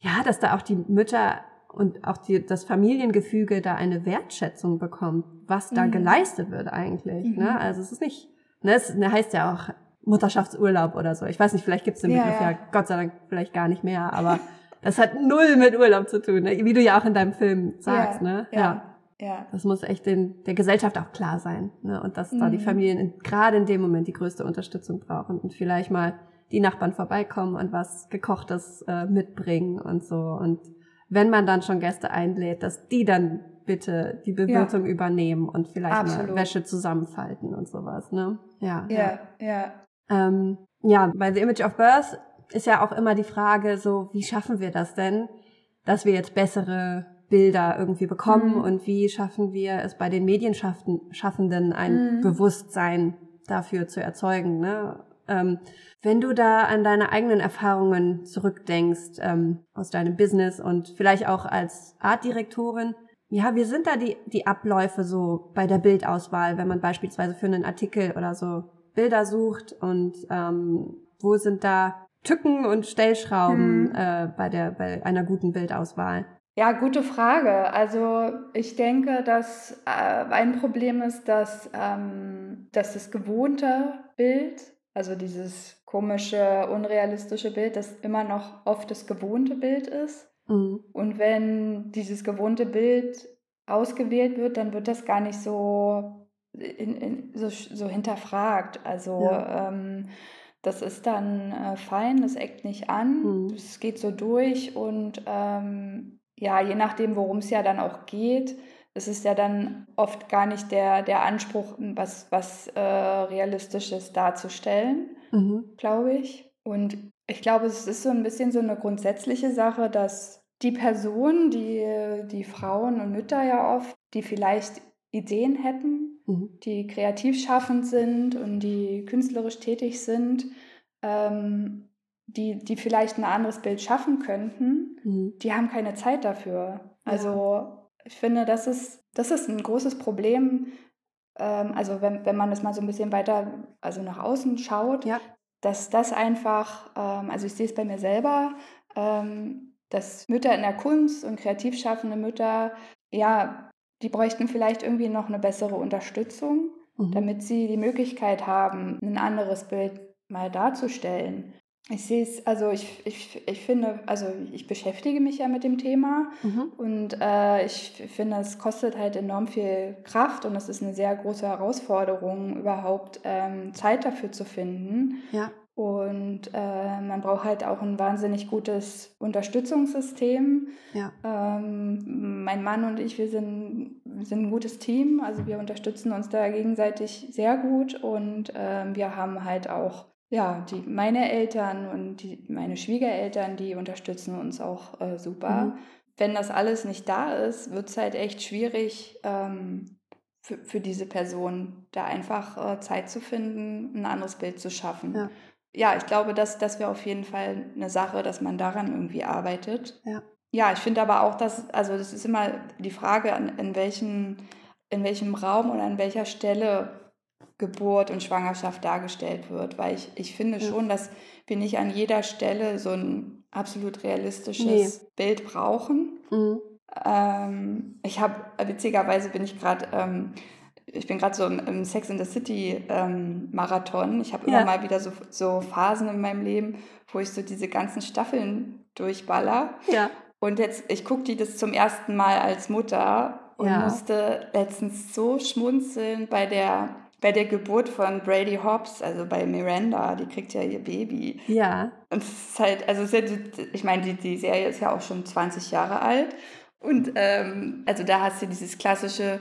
ja, dass da auch die Mütter und auch die, das Familiengefüge da eine Wertschätzung bekommt, was da mhm. geleistet wird eigentlich. Ne? Mhm. Also es ist nicht, ne, es ne, heißt ja auch Mutterschaftsurlaub oder so. Ich weiß nicht, vielleicht gibt's den ja, Begriff ja. ja Gott sei Dank vielleicht gar nicht mehr, aber (laughs) das hat null mit Urlaub zu tun, ne? wie du ja auch in deinem Film sagst, ja, ne? Ja. ja. Das muss echt den, der Gesellschaft auch klar sein. Ne? Und dass mhm. da die mhm. Familien in, gerade in dem Moment die größte Unterstützung brauchen und vielleicht mal die Nachbarn vorbeikommen und was Gekochtes äh, mitbringen und so. Und wenn man dann schon Gäste einlädt, dass die dann bitte die Bewirtung ja. übernehmen und vielleicht Absolut. mal Wäsche zusammenfalten und sowas. Ne? Ja, ja, ja. Ähm, ja, bei The Image of Birth ist ja auch immer die Frage so, wie schaffen wir das denn, dass wir jetzt bessere Bilder irgendwie bekommen mhm. und wie schaffen wir es bei den Medienschaffenden ein mhm. Bewusstsein dafür zu erzeugen. Ne? Ähm, wenn du da an deine eigenen Erfahrungen zurückdenkst ähm, aus deinem Business und vielleicht auch als Artdirektorin, ja, wie sind da die, die Abläufe so bei der Bildauswahl, wenn man beispielsweise für einen Artikel oder so Bilder sucht und ähm, wo sind da Tücken und Stellschrauben hm. äh, bei, der, bei einer guten Bildauswahl? Ja, gute Frage. Also ich denke, dass äh, ein Problem ist, dass, ähm, dass das gewohnte Bild, also dieses komische, unrealistische Bild, das immer noch oft das gewohnte Bild ist. Mhm. Und wenn dieses gewohnte Bild ausgewählt wird, dann wird das gar nicht so, in, in, so, so, hinterfragt. Also ja. ähm, das ist dann äh, fein, das eckt nicht an, es mhm. geht so durch und ähm, ja, je nachdem, worum es ja dann auch geht, es ist ja dann oft gar nicht der, der Anspruch, was, was äh, Realistisches darzustellen, mhm. glaube ich. Und ich glaube, es ist so ein bisschen so eine grundsätzliche Sache, dass die Personen, die, die Frauen und Mütter ja oft, die vielleicht Ideen hätten, mhm. die kreativ schaffend sind und die künstlerisch tätig sind, ähm, die, die vielleicht ein anderes Bild schaffen könnten, mhm. die haben keine Zeit dafür. Also ja. Ich finde, das ist, das ist ein großes Problem. Ähm, also wenn, wenn man das mal so ein bisschen weiter, also nach außen schaut, ja. dass das einfach, ähm, also ich sehe es bei mir selber, ähm, dass Mütter in der Kunst und kreativ schaffende Mütter, ja, die bräuchten vielleicht irgendwie noch eine bessere Unterstützung, mhm. damit sie die Möglichkeit haben, ein anderes Bild mal darzustellen. Ich sehe es, also ich, ich, ich finde, also ich beschäftige mich ja mit dem Thema mhm. und äh, ich finde, es kostet halt enorm viel Kraft und es ist eine sehr große Herausforderung, überhaupt ähm, Zeit dafür zu finden. Ja. Und äh, man braucht halt auch ein wahnsinnig gutes Unterstützungssystem. Ja. Ähm, mein Mann und ich, wir sind, sind ein gutes Team. Also wir unterstützen uns da gegenseitig sehr gut und äh, wir haben halt auch ja, die, meine Eltern und die, meine Schwiegereltern, die unterstützen uns auch äh, super. Mhm. Wenn das alles nicht da ist, wird es halt echt schwierig ähm, für, für diese Person, da einfach äh, Zeit zu finden, ein anderes Bild zu schaffen. Ja, ja ich glaube, das, das wäre auf jeden Fall eine Sache, dass man daran irgendwie arbeitet. Ja, ja ich finde aber auch, dass, also das ist immer die Frage, an, in, welchen, in welchem Raum oder an welcher Stelle Geburt und Schwangerschaft dargestellt wird, weil ich, ich finde schon, dass wir nicht an jeder Stelle so ein absolut realistisches nee. Bild brauchen. Mhm. Ähm, ich habe, witzigerweise bin ich gerade, ähm, ich bin gerade so im, im, Sex in the City ähm, Marathon. Ich habe ja. immer mal wieder so, so Phasen in meinem Leben, wo ich so diese ganzen Staffeln durchballer. Ja. Und jetzt, ich gucke die das zum ersten Mal als Mutter und ja. musste letztens so schmunzeln bei der bei der Geburt von Brady Hobbs, also bei Miranda, die kriegt ja ihr Baby. Ja. Und es ist halt, also ich meine, die, die Serie ist ja auch schon 20 Jahre alt. Und ähm, also da hast du dieses klassische,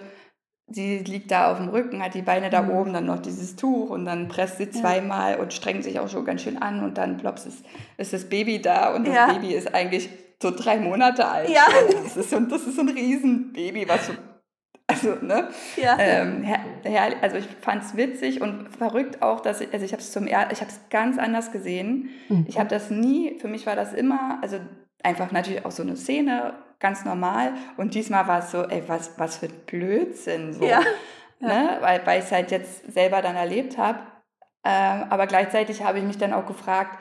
sie liegt da auf dem Rücken, hat die Beine da mhm. oben, dann noch dieses Tuch und dann presst sie zweimal ja. und strengt sich auch schon ganz schön an und dann plops ist, ist das Baby da und das ja. Baby ist eigentlich so drei Monate alt. Ja. Das ist so, das ist so ein Riesenbaby, was so also, ne? Ja. Ähm, her, her, also ich fand es witzig und verrückt auch, dass ich, also ich habe es zum ich habe es ganz anders gesehen. Mhm. Ich habe das nie, für mich war das immer, also einfach natürlich auch so eine Szene, ganz normal. Und diesmal war es so, ey, was, was für Blödsinn. So, ja. Ne? Weil, weil ich es halt jetzt selber dann erlebt habe. Ähm, aber gleichzeitig habe ich mich dann auch gefragt,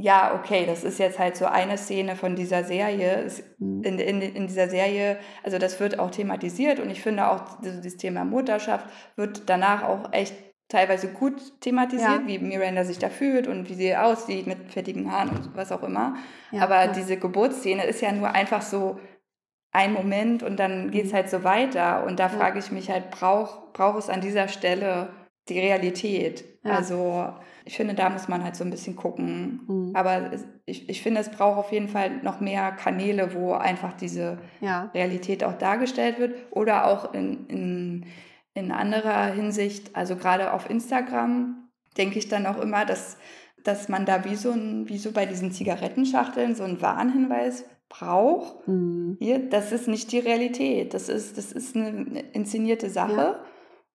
ja, okay, das ist jetzt halt so eine Szene von dieser Serie. Mhm. In, in, in dieser Serie, also das wird auch thematisiert und ich finde auch das Thema Mutterschaft wird danach auch echt teilweise gut thematisiert, ja. wie Miranda sich da fühlt und wie sie aussieht mit fettigen Haaren und was auch immer. Ja, Aber klar. diese Geburtsszene ist ja nur einfach so ein Moment und dann geht es mhm. halt so weiter. Und da ja. frage ich mich halt, braucht brauch es an dieser Stelle die Realität? Also ich finde, da muss man halt so ein bisschen gucken. Mhm. Aber ich, ich finde, es braucht auf jeden Fall noch mehr Kanäle, wo einfach diese ja. Realität auch dargestellt wird. Oder auch in, in, in anderer Hinsicht, also gerade auf Instagram, denke ich dann auch immer, dass, dass man da wie so, ein, wie so bei diesen Zigarettenschachteln so einen Warnhinweis braucht. Mhm. Hier, das ist nicht die Realität. Das ist, das ist eine inszenierte Sache. Ja.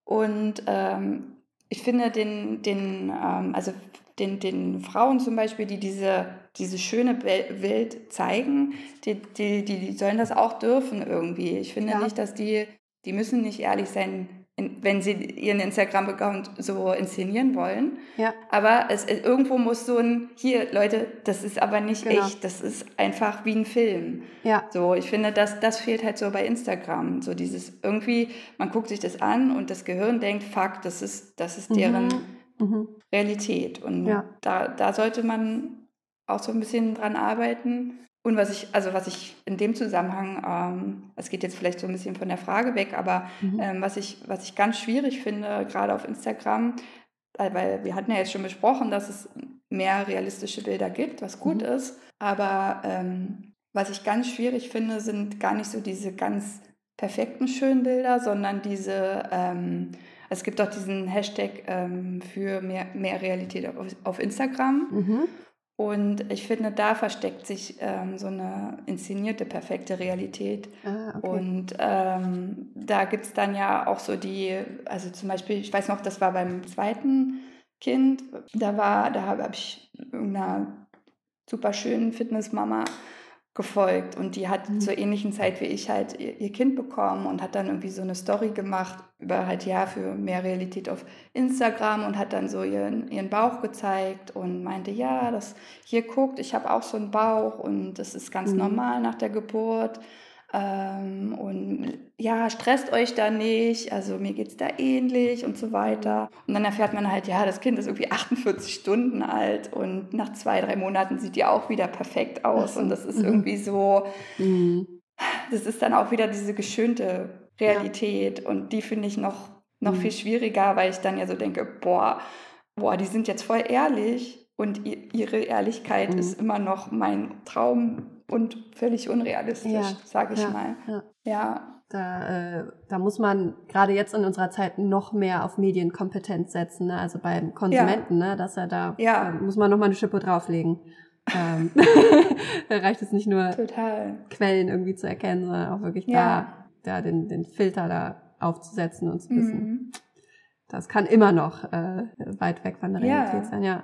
Und ähm, ich finde den, den, ähm, also den, den Frauen zum Beispiel, die diese diese schöne Welt zeigen, die, die, die, sollen das auch dürfen irgendwie. Ich finde ja. nicht, dass die, die müssen nicht ehrlich sein, wenn sie ihren Instagram-Account so inszenieren wollen. Ja. Aber es, irgendwo muss so ein, hier, Leute, das ist aber nicht genau. echt, das ist einfach wie ein Film. Ja. So, ich finde, das, das fehlt halt so bei Instagram. So dieses irgendwie, man guckt sich das an und das Gehirn denkt, fuck, das ist, das ist deren mhm. mhm. Realität. Und ja. da, da sollte man auch so ein bisschen dran arbeiten. Und was ich, also was ich in dem Zusammenhang, ähm, es geht jetzt vielleicht so ein bisschen von der Frage weg, aber mhm. ähm, was, ich, was ich ganz schwierig finde, gerade auf Instagram, weil wir hatten ja jetzt schon besprochen, dass es mehr realistische Bilder gibt, was gut mhm. ist. Aber ähm, was ich ganz schwierig finde, sind gar nicht so diese ganz perfekten schönen Bilder, sondern diese, ähm, es gibt auch diesen Hashtag ähm, für mehr, mehr Realität auf, auf Instagram. Mhm. Und ich finde, da versteckt sich ähm, so eine inszenierte, perfekte Realität. Ah, okay. Und ähm, da gibt es dann ja auch so die, also zum Beispiel, ich weiß noch, das war beim zweiten Kind, da war, da habe ich irgendeiner super schönen Fitnessmama gefolgt und die hat mhm. zur ähnlichen Zeit wie ich halt ihr, ihr, Kind bekommen und hat dann irgendwie so eine Story gemacht über halt ja für mehr Realität auf Instagram und hat dann so ihren, ihren Bauch gezeigt und meinte ja das hier guckt ich habe auch so einen Bauch und das ist ganz mhm. normal nach der Geburt ähm, und ja, stresst euch da nicht, also mir geht es da ähnlich und so weiter. Und dann erfährt man halt, ja, das Kind ist irgendwie (laughs) 48 Stunden alt und nach zwei, drei Monaten sieht die auch wieder perfekt aus. Und das ist mhm. irgendwie so, mhm. das ist dann auch wieder diese geschönte Realität. Ja. Und die finde ich noch, noch mhm. viel schwieriger, weil ich dann ja so denke, boah, boah, die sind jetzt voll ehrlich und ihre Ehrlichkeit mhm. ist immer noch mein Traum und völlig unrealistisch, ja, sage ich ja, mal. Ja. ja. Da, äh, da muss man gerade jetzt in unserer Zeit noch mehr auf Medienkompetenz setzen, ne? also beim Konsumenten, ne? dass er da ja. äh, muss man noch mal eine Schippe drauflegen. ähm, (laughs) da reicht es nicht nur Total. Quellen irgendwie zu erkennen, sondern auch wirklich da, da den, den Filter da aufzusetzen und zu wissen. Mhm. Das kann immer noch äh, weit weg von der Realität sein, ja.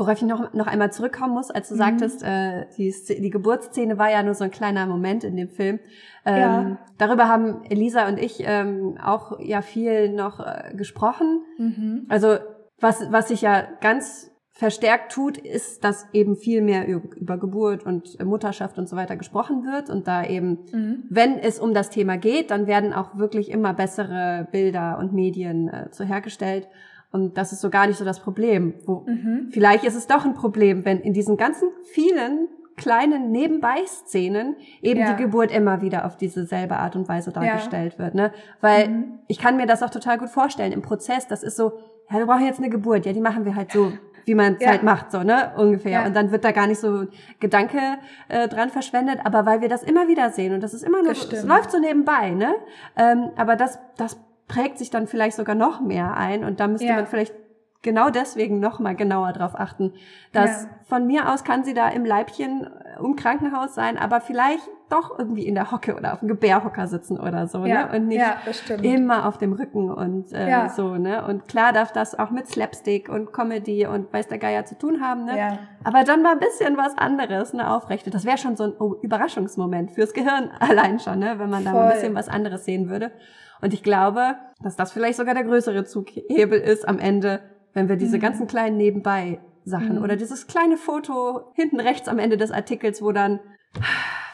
Worauf ich noch, noch einmal zurückkommen muss, als du mhm. sagtest, äh, die, die Geburtsszene war ja nur so ein kleiner Moment in dem Film. Ähm, ja. Darüber haben Elisa und ich ähm, auch ja viel noch äh, gesprochen. Mhm. Also was, was sich ja ganz verstärkt tut, ist, dass eben viel mehr über Geburt und Mutterschaft und so weiter gesprochen wird und da eben, mhm. wenn es um das Thema geht, dann werden auch wirklich immer bessere Bilder und Medien äh, zu hergestellt. Und das ist so gar nicht so das Problem. Wo, mhm. Vielleicht ist es doch ein Problem, wenn in diesen ganzen vielen kleinen Nebenbei-Szenen eben ja. die Geburt immer wieder auf diese selbe Art und Weise dargestellt ja. wird. Ne? Weil mhm. ich kann mir das auch total gut vorstellen im Prozess. Das ist so, ja, wir brauchen jetzt eine Geburt. Ja, die machen wir halt so, wie man es ja. halt macht, so, ne? Ungefähr. Und dann wird da gar nicht so Gedanke äh, dran verschwendet, aber weil wir das immer wieder sehen und das ist immer nur, es läuft so nebenbei, ne? Ähm, aber das, das prägt sich dann vielleicht sogar noch mehr ein und da müsste ja. man vielleicht genau deswegen noch mal genauer drauf achten, dass ja. von mir aus kann sie da im Leibchen äh, im Krankenhaus sein, aber vielleicht doch irgendwie in der Hocke oder auf dem Gebärhocker sitzen oder so, ja. ne? Und nicht ja, immer auf dem Rücken und äh, ja. so, ne? Und klar darf das auch mit Slapstick und Comedy und weiß der Geier zu tun haben, ne? Ja. Aber dann mal ein bisschen was anderes, ne, aufrechte. Das wäre schon so ein oh, Überraschungsmoment fürs Gehirn (laughs) allein schon, ne? Wenn man da mal ein bisschen was anderes sehen würde. Und ich glaube, dass das vielleicht sogar der größere Zughebel ist am Ende, wenn wir diese mhm. ganzen kleinen Nebenbei-Sachen mhm. oder dieses kleine Foto hinten rechts am Ende des Artikels, wo dann,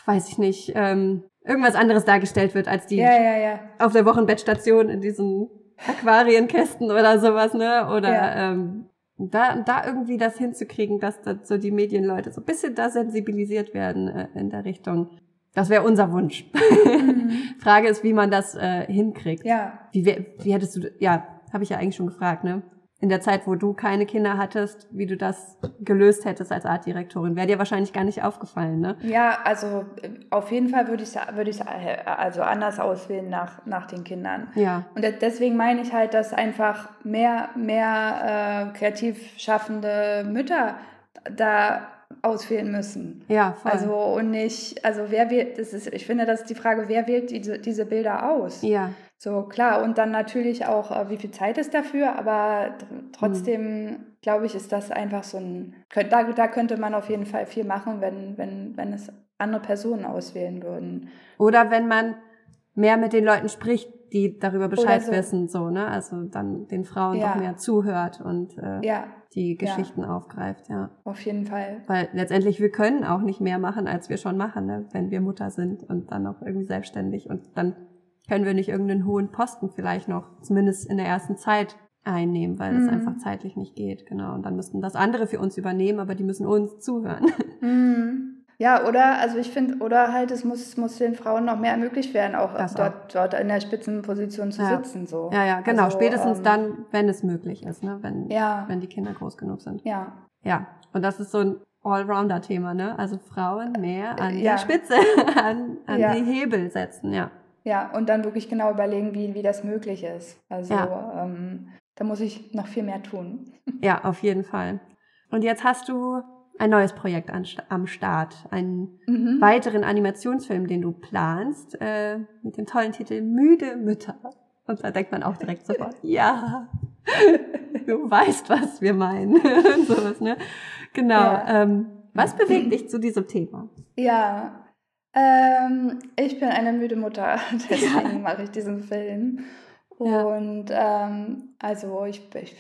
weiß ich nicht, ähm, irgendwas anderes dargestellt wird als die ja, ja, ja. auf der Wochenbettstation in diesen Aquarienkästen oder sowas, ne? Oder ähm, da, da irgendwie das hinzukriegen, dass da so die Medienleute so ein bisschen da sensibilisiert werden äh, in der Richtung. Das wäre unser Wunsch. (laughs) Mhm. Frage ist, wie man das äh, hinkriegt. Ja. Wie, wie hättest du, ja, habe ich ja eigentlich schon gefragt, ne? In der Zeit, wo du keine Kinder hattest, wie du das gelöst hättest als Artdirektorin, wäre dir wahrscheinlich gar nicht aufgefallen, ne? Ja, also auf jeden Fall würde ich würde ich äh, also anders auswählen nach nach den Kindern. Ja. Und deswegen meine ich halt, dass einfach mehr mehr äh, kreativ schaffende Mütter da auswählen müssen. Ja, voll. Also und nicht, also wer wählt, das ist, ich finde, das ist die Frage, wer wählt diese, diese Bilder aus? Ja. So, klar, und dann natürlich auch, äh, wie viel Zeit ist dafür, aber trotzdem mhm. glaube ich, ist das einfach so ein, da, da könnte man auf jeden Fall viel machen, wenn, wenn, wenn es andere Personen auswählen würden. Oder wenn man mehr mit den Leuten spricht, die darüber Bescheid so. wissen, so, ne? Also dann den Frauen ja. doch mehr zuhört und äh, ja. die Geschichten ja. aufgreift, ja. Auf jeden Fall. Weil letztendlich, wir können auch nicht mehr machen, als wir schon machen, ne? wenn wir Mutter sind und dann noch irgendwie selbstständig und dann können wir nicht irgendeinen hohen Posten vielleicht noch, zumindest in der ersten Zeit, einnehmen, weil mhm. das einfach zeitlich nicht geht, genau. Und dann müssten das andere für uns übernehmen, aber die müssen uns zuhören. Mhm. Ja, oder, also ich finde, oder halt, es muss, muss den Frauen noch mehr ermöglicht werden, auch dort, dort in der Spitzenposition zu ja. sitzen. So. Ja, ja, genau. Also, Spätestens ähm, dann, wenn es möglich ist, ne? wenn, ja. wenn die Kinder groß genug sind. Ja. Ja, und das ist so ein Allrounder-Thema, ne? Also Frauen mehr an ja. die Spitze, (laughs) an, an ja. die Hebel setzen, ja. Ja, und dann wirklich genau überlegen, wie, wie das möglich ist. Also ja. ähm, da muss ich noch viel mehr tun. Ja, auf jeden Fall. Und jetzt hast du ein neues Projekt an, am Start, einen mhm. weiteren Animationsfilm, den du planst, äh, mit dem tollen Titel Müde Mütter. Und da denkt man auch direkt sofort, (laughs) ja, du weißt, was wir meinen. (laughs) Sowas, ne? Genau. Ja. Ähm, was bewegt dich zu diesem Thema? Ja, ähm, ich bin eine müde Mutter, (laughs) deswegen ja. mache ich diesen Film. Und ähm, also ich, ich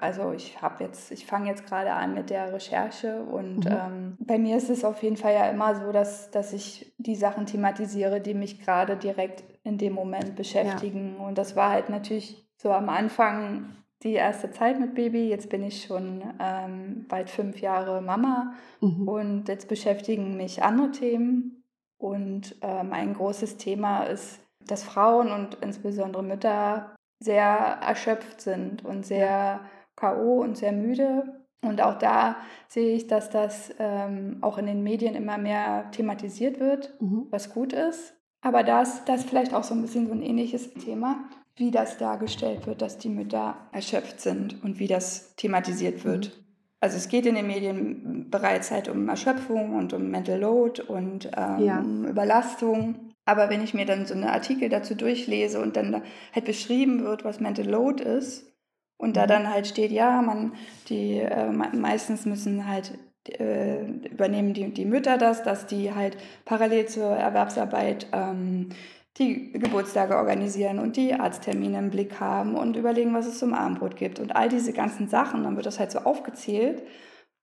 also ich habe jetzt, ich fange jetzt gerade an mit der Recherche und mhm. ähm, bei mir ist es auf jeden Fall ja immer so, dass, dass ich die Sachen thematisiere, die mich gerade direkt in dem Moment beschäftigen. Ja. Und das war halt natürlich so am Anfang die erste Zeit mit Baby. Jetzt bin ich schon ähm, bald fünf Jahre Mama mhm. und jetzt beschäftigen mich andere Themen. Und ähm, ein großes Thema ist dass Frauen und insbesondere Mütter sehr erschöpft sind und sehr KO und sehr müde. Und auch da sehe ich, dass das ähm, auch in den Medien immer mehr thematisiert wird, mhm. was gut ist. Aber da ist das vielleicht auch so ein bisschen so ein ähnliches Thema, wie das dargestellt wird, dass die Mütter erschöpft sind und wie das thematisiert wird. Mhm. Also es geht in den Medien bereits halt um Erschöpfung und um Mental Load und ähm, ja. Überlastung. Aber wenn ich mir dann so eine Artikel dazu durchlese und dann halt beschrieben wird, was Mental Load ist, und da mhm. dann halt steht, ja, man, die äh, meistens müssen halt äh, übernehmen die, die Mütter das, dass die halt parallel zur Erwerbsarbeit ähm, die Geburtstage organisieren und die Arzttermine im Blick haben und überlegen, was es zum Abendbrot gibt und all diese ganzen Sachen, dann wird das halt so aufgezählt.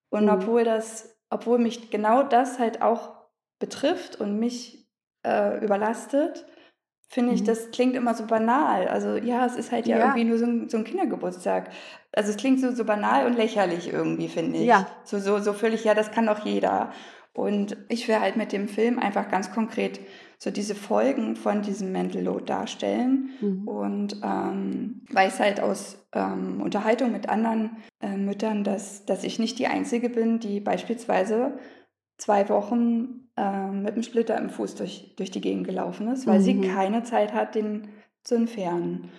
Und mhm. obwohl das, obwohl mich genau das halt auch betrifft und mich äh, überlastet, finde ich, mhm. das klingt immer so banal. Also ja, es ist halt ja, ja. irgendwie nur so ein, so ein, Kindergeburtstag. Also es klingt so, so banal und lächerlich irgendwie, finde ich. Ja. So, so, so völlig, ja, das kann doch jeder. Und ich will halt mit dem Film einfach ganz konkret so diese Folgen von diesem Mental Load darstellen. Mhm. Und ähm, weiß halt aus ähm, Unterhaltung mit anderen äh, Müttern, dass, dass ich nicht die Einzige bin, die beispielsweise zwei Wochen äh, mit einem Splitter im Fuß durch, durch die Gegend gelaufen ist, weil mhm. sie keine Zeit hat, den zu entfernen.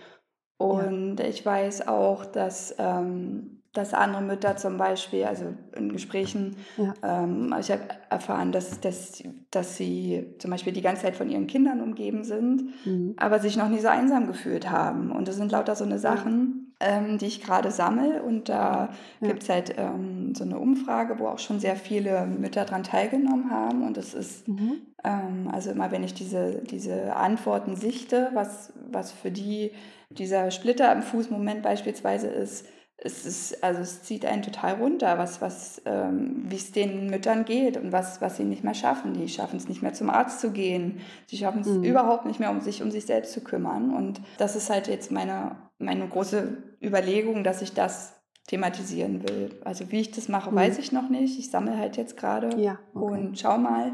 Und ja. ich weiß auch, dass, ähm, dass andere Mütter zum Beispiel, also in Gesprächen, ja. ähm, ich habe erfahren, dass, dass, dass sie zum Beispiel die ganze Zeit von ihren Kindern umgeben sind, mhm. aber sich noch nie so einsam gefühlt haben. Und das sind lauter so eine Sachen, ähm, die ich gerade sammle. Und da ja. gibt es halt ähm, so eine Umfrage, wo auch schon sehr viele Mütter daran teilgenommen haben. Und es ist, mhm. ähm, also immer wenn ich diese, diese Antworten sichte, was, was für die dieser Splitter im Fußmoment beispielsweise ist, es ist, also es zieht einen total runter, was, was, ähm, wie es den Müttern geht und was, was sie nicht mehr schaffen. Die schaffen es nicht mehr zum Arzt zu gehen. Sie schaffen es mhm. überhaupt nicht mehr, um sich um sich selbst zu kümmern. Und das ist halt jetzt meine, meine große Überlegung, dass ich das thematisieren will. Also wie ich das mache, mhm. weiß ich noch nicht. Ich sammle halt jetzt gerade ja, okay. und schau mal.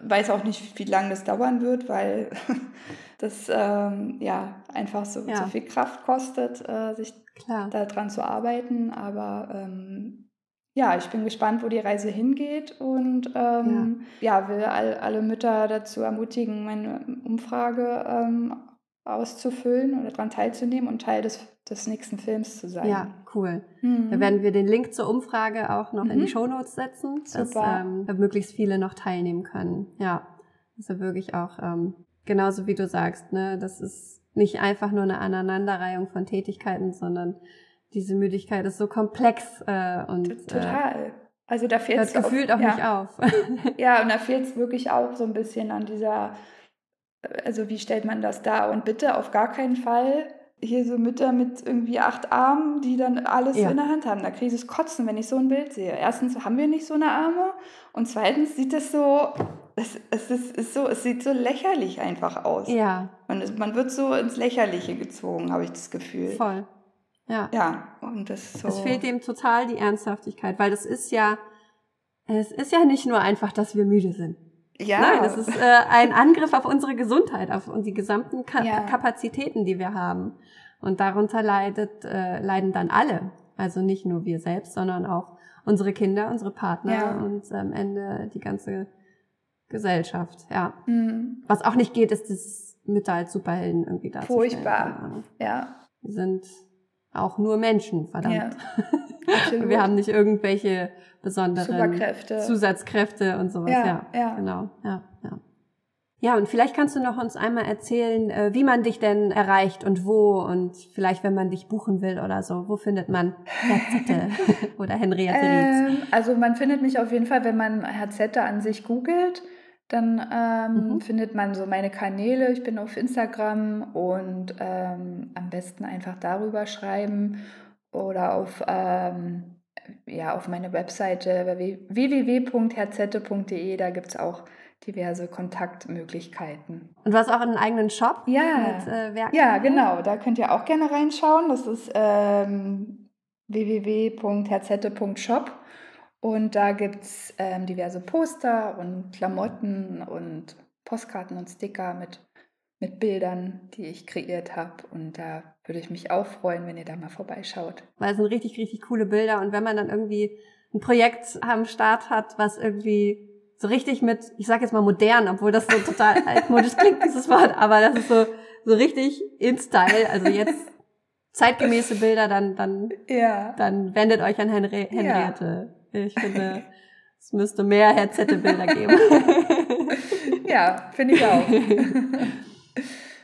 Weiß auch nicht, wie lange das dauern wird, weil das ähm, ja einfach so, ja. so viel Kraft kostet, äh, sich daran zu arbeiten. Aber ähm, ja, ich bin gespannt, wo die Reise hingeht und ähm, ja. ja. will all, alle Mütter dazu ermutigen, meine Umfrage ähm, auszufüllen oder daran teilzunehmen und Teil des, des nächsten Films zu sein. Ja, cool. Mhm. Da werden wir den Link zur Umfrage auch noch mhm. in die mhm. Shownotes setzen, Super. dass ähm, da möglichst viele noch teilnehmen können. Ja, ja wirklich auch ähm, genauso wie du sagst, ne, das ist nicht einfach nur eine Aneinanderreihung von Tätigkeiten, sondern diese Müdigkeit ist so komplex äh, und äh, total. Äh, also da fehlt es gefühlt auch ja. nicht auf. (laughs) ja, und da fehlt es wirklich auch so ein bisschen an dieser, also wie stellt man das dar? Und bitte auf gar keinen Fall hier so Mütter mit irgendwie acht Armen, die dann alles ja. in der Hand haben. Da kriege ich das Kotzen, wenn ich so ein Bild sehe. Erstens haben wir nicht so eine Arme und zweitens sieht es so, es, es, ist, ist so, es sieht so lächerlich einfach aus. Ja. Und es, man wird so ins Lächerliche gezogen, habe ich das Gefühl. Voll. Ja. Ja, und das so. Es fehlt dem total die Ernsthaftigkeit, weil das ist ja, es ist ja nicht nur einfach, dass wir müde sind. Ja. Nein, das ist äh, ein Angriff auf unsere Gesundheit, auf die gesamten Ka ja. Kapazitäten, die wir haben. Und darunter leidet, äh, leiden dann alle. Also nicht nur wir selbst, sondern auch unsere Kinder, unsere Partner ja. und am Ende die ganze Gesellschaft. Ja. Mhm. Was auch nicht geht, ist das Mütter als Superhelden irgendwie darzustellen. Furchtbar. Ja. Wir sind auch nur Menschen, verdammt. Ja, (laughs) wir haben nicht irgendwelche besonderen Zusatzkräfte und sowas. Ja, ja, ja. genau. Ja, ja. Ja, und vielleicht kannst du noch uns einmal erzählen, äh, wie man dich denn erreicht und wo und vielleicht, wenn man dich buchen will oder so, wo findet man Herzette (laughs) oder Henriette ähm, Also man findet mich auf jeden Fall, wenn man Herzette an sich googelt, dann ähm, mhm. findet man so meine Kanäle. Ich bin auf Instagram und ähm, am besten einfach darüber schreiben oder auf ähm, ja, auf meine Webseite www.herzette.de, da gibt es auch diverse Kontaktmöglichkeiten. Und du hast auch einen eigenen Shop ja. mit äh, Werken? Ja, genau. Da könnt ihr auch gerne reinschauen. Das ist ähm, www.herzette.shop. Und da gibt es ähm, diverse Poster und Klamotten und Postkarten und Sticker mit, mit Bildern, die ich kreiert habe. Und da würde ich mich auch freuen, wenn ihr da mal vorbeischaut. Weil es sind richtig, richtig coole Bilder. Und wenn man dann irgendwie ein Projekt am Start hat, was irgendwie so richtig mit, ich sag jetzt mal modern, obwohl das so total (laughs) altmodisch klingt, dieses Wort, aber das ist so, so richtig in Style. Also jetzt (laughs) zeitgemäße Bilder, dann, dann, ja. dann wendet euch an Henri Henriette. Ja. Ich finde, es müsste mehr Herzette-Bilder geben. (laughs) ja, finde ich auch.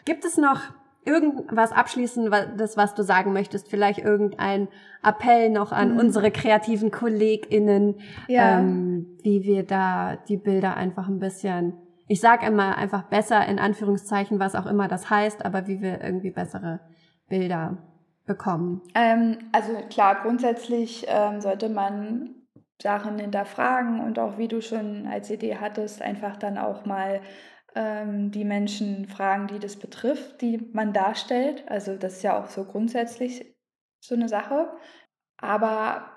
Gibt es noch irgendwas abschließend, das, was du sagen möchtest? Vielleicht irgendein Appell noch an mhm. unsere kreativen KollegInnen, ja. ähm, wie wir da die Bilder einfach ein bisschen, ich sag immer einfach besser in Anführungszeichen, was auch immer das heißt, aber wie wir irgendwie bessere Bilder bekommen? Ähm, also klar, grundsätzlich ähm, sollte man Sachen hinterfragen und auch wie du schon als Idee hattest, einfach dann auch mal ähm, die Menschen fragen, die das betrifft, die man darstellt. Also das ist ja auch so grundsätzlich so eine Sache. Aber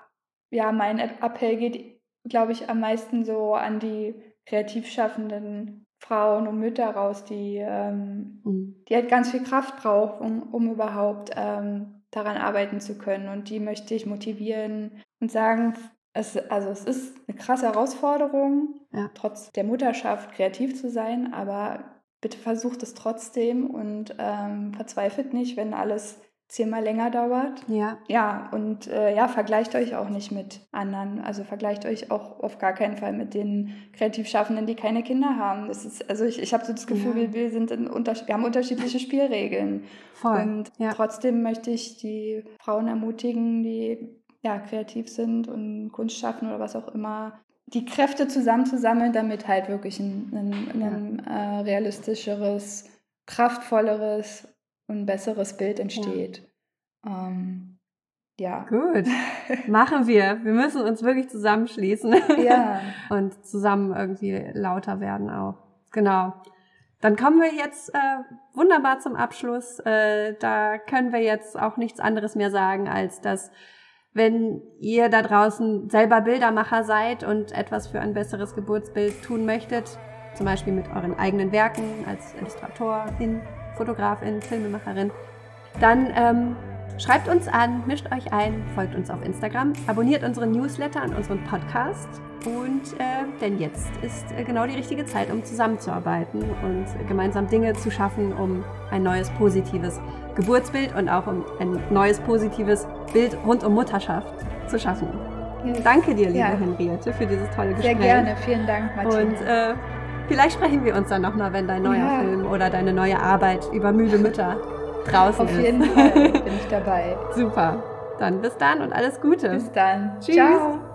ja, mein Appell geht, glaube ich, am meisten so an die kreativ schaffenden Frauen und Mütter raus, die, ähm, mhm. die halt ganz viel Kraft brauchen, um, um überhaupt ähm, daran arbeiten zu können. Und die möchte ich motivieren und sagen, es, also es ist eine krasse Herausforderung, ja. trotz der Mutterschaft kreativ zu sein, aber bitte versucht es trotzdem und ähm, verzweifelt nicht, wenn alles zehnmal länger dauert. Ja. Ja, und äh, ja, vergleicht euch auch nicht mit anderen. Also vergleicht euch auch auf gar keinen Fall mit den Kreativschaffenden, die keine Kinder haben. Das ist, also ich, ich habe so das Gefühl, ja. wir, wir, sind in wir haben unterschiedliche Spielregeln. Voll. Und ja. trotzdem möchte ich die Frauen ermutigen, die ja, kreativ sind und Kunst schaffen oder was auch immer, die Kräfte zusammenzusammeln, damit halt wirklich ein, ein, ein ja. äh, realistischeres, kraftvolleres und besseres Bild entsteht. Ja. Ähm, ja. Gut. (laughs) Machen wir. Wir müssen uns wirklich zusammenschließen. Ja. (laughs) und zusammen irgendwie lauter werden auch. Genau. Dann kommen wir jetzt äh, wunderbar zum Abschluss. Äh, da können wir jetzt auch nichts anderes mehr sagen, als dass wenn ihr da draußen selber Bildermacher seid und etwas für ein besseres Geburtsbild tun möchtet, zum Beispiel mit euren eigenen Werken als Illustratorin, Fotografin, Filmemacherin, dann ähm, schreibt uns an, mischt euch ein, folgt uns auf Instagram, abonniert unseren Newsletter und unseren Podcast und äh, denn jetzt ist äh, genau die richtige Zeit, um zusammenzuarbeiten und gemeinsam Dinge zu schaffen, um ein neues positives Geburtsbild und auch um ein neues positives Bild rund um Mutterschaft zu schaffen. Danke dir, liebe ja. Henriette, für dieses tolle Gespräch. Sehr gerne, vielen Dank, Martina. Und äh, vielleicht sprechen wir uns dann nochmal, wenn dein neuer ja. Film oder deine neue Arbeit über müde Mütter draußen ist. Auf jeden Fall bin ich dabei. (laughs) Super. Dann bis dann und alles Gute. Bis dann. Tschüss. Ciao.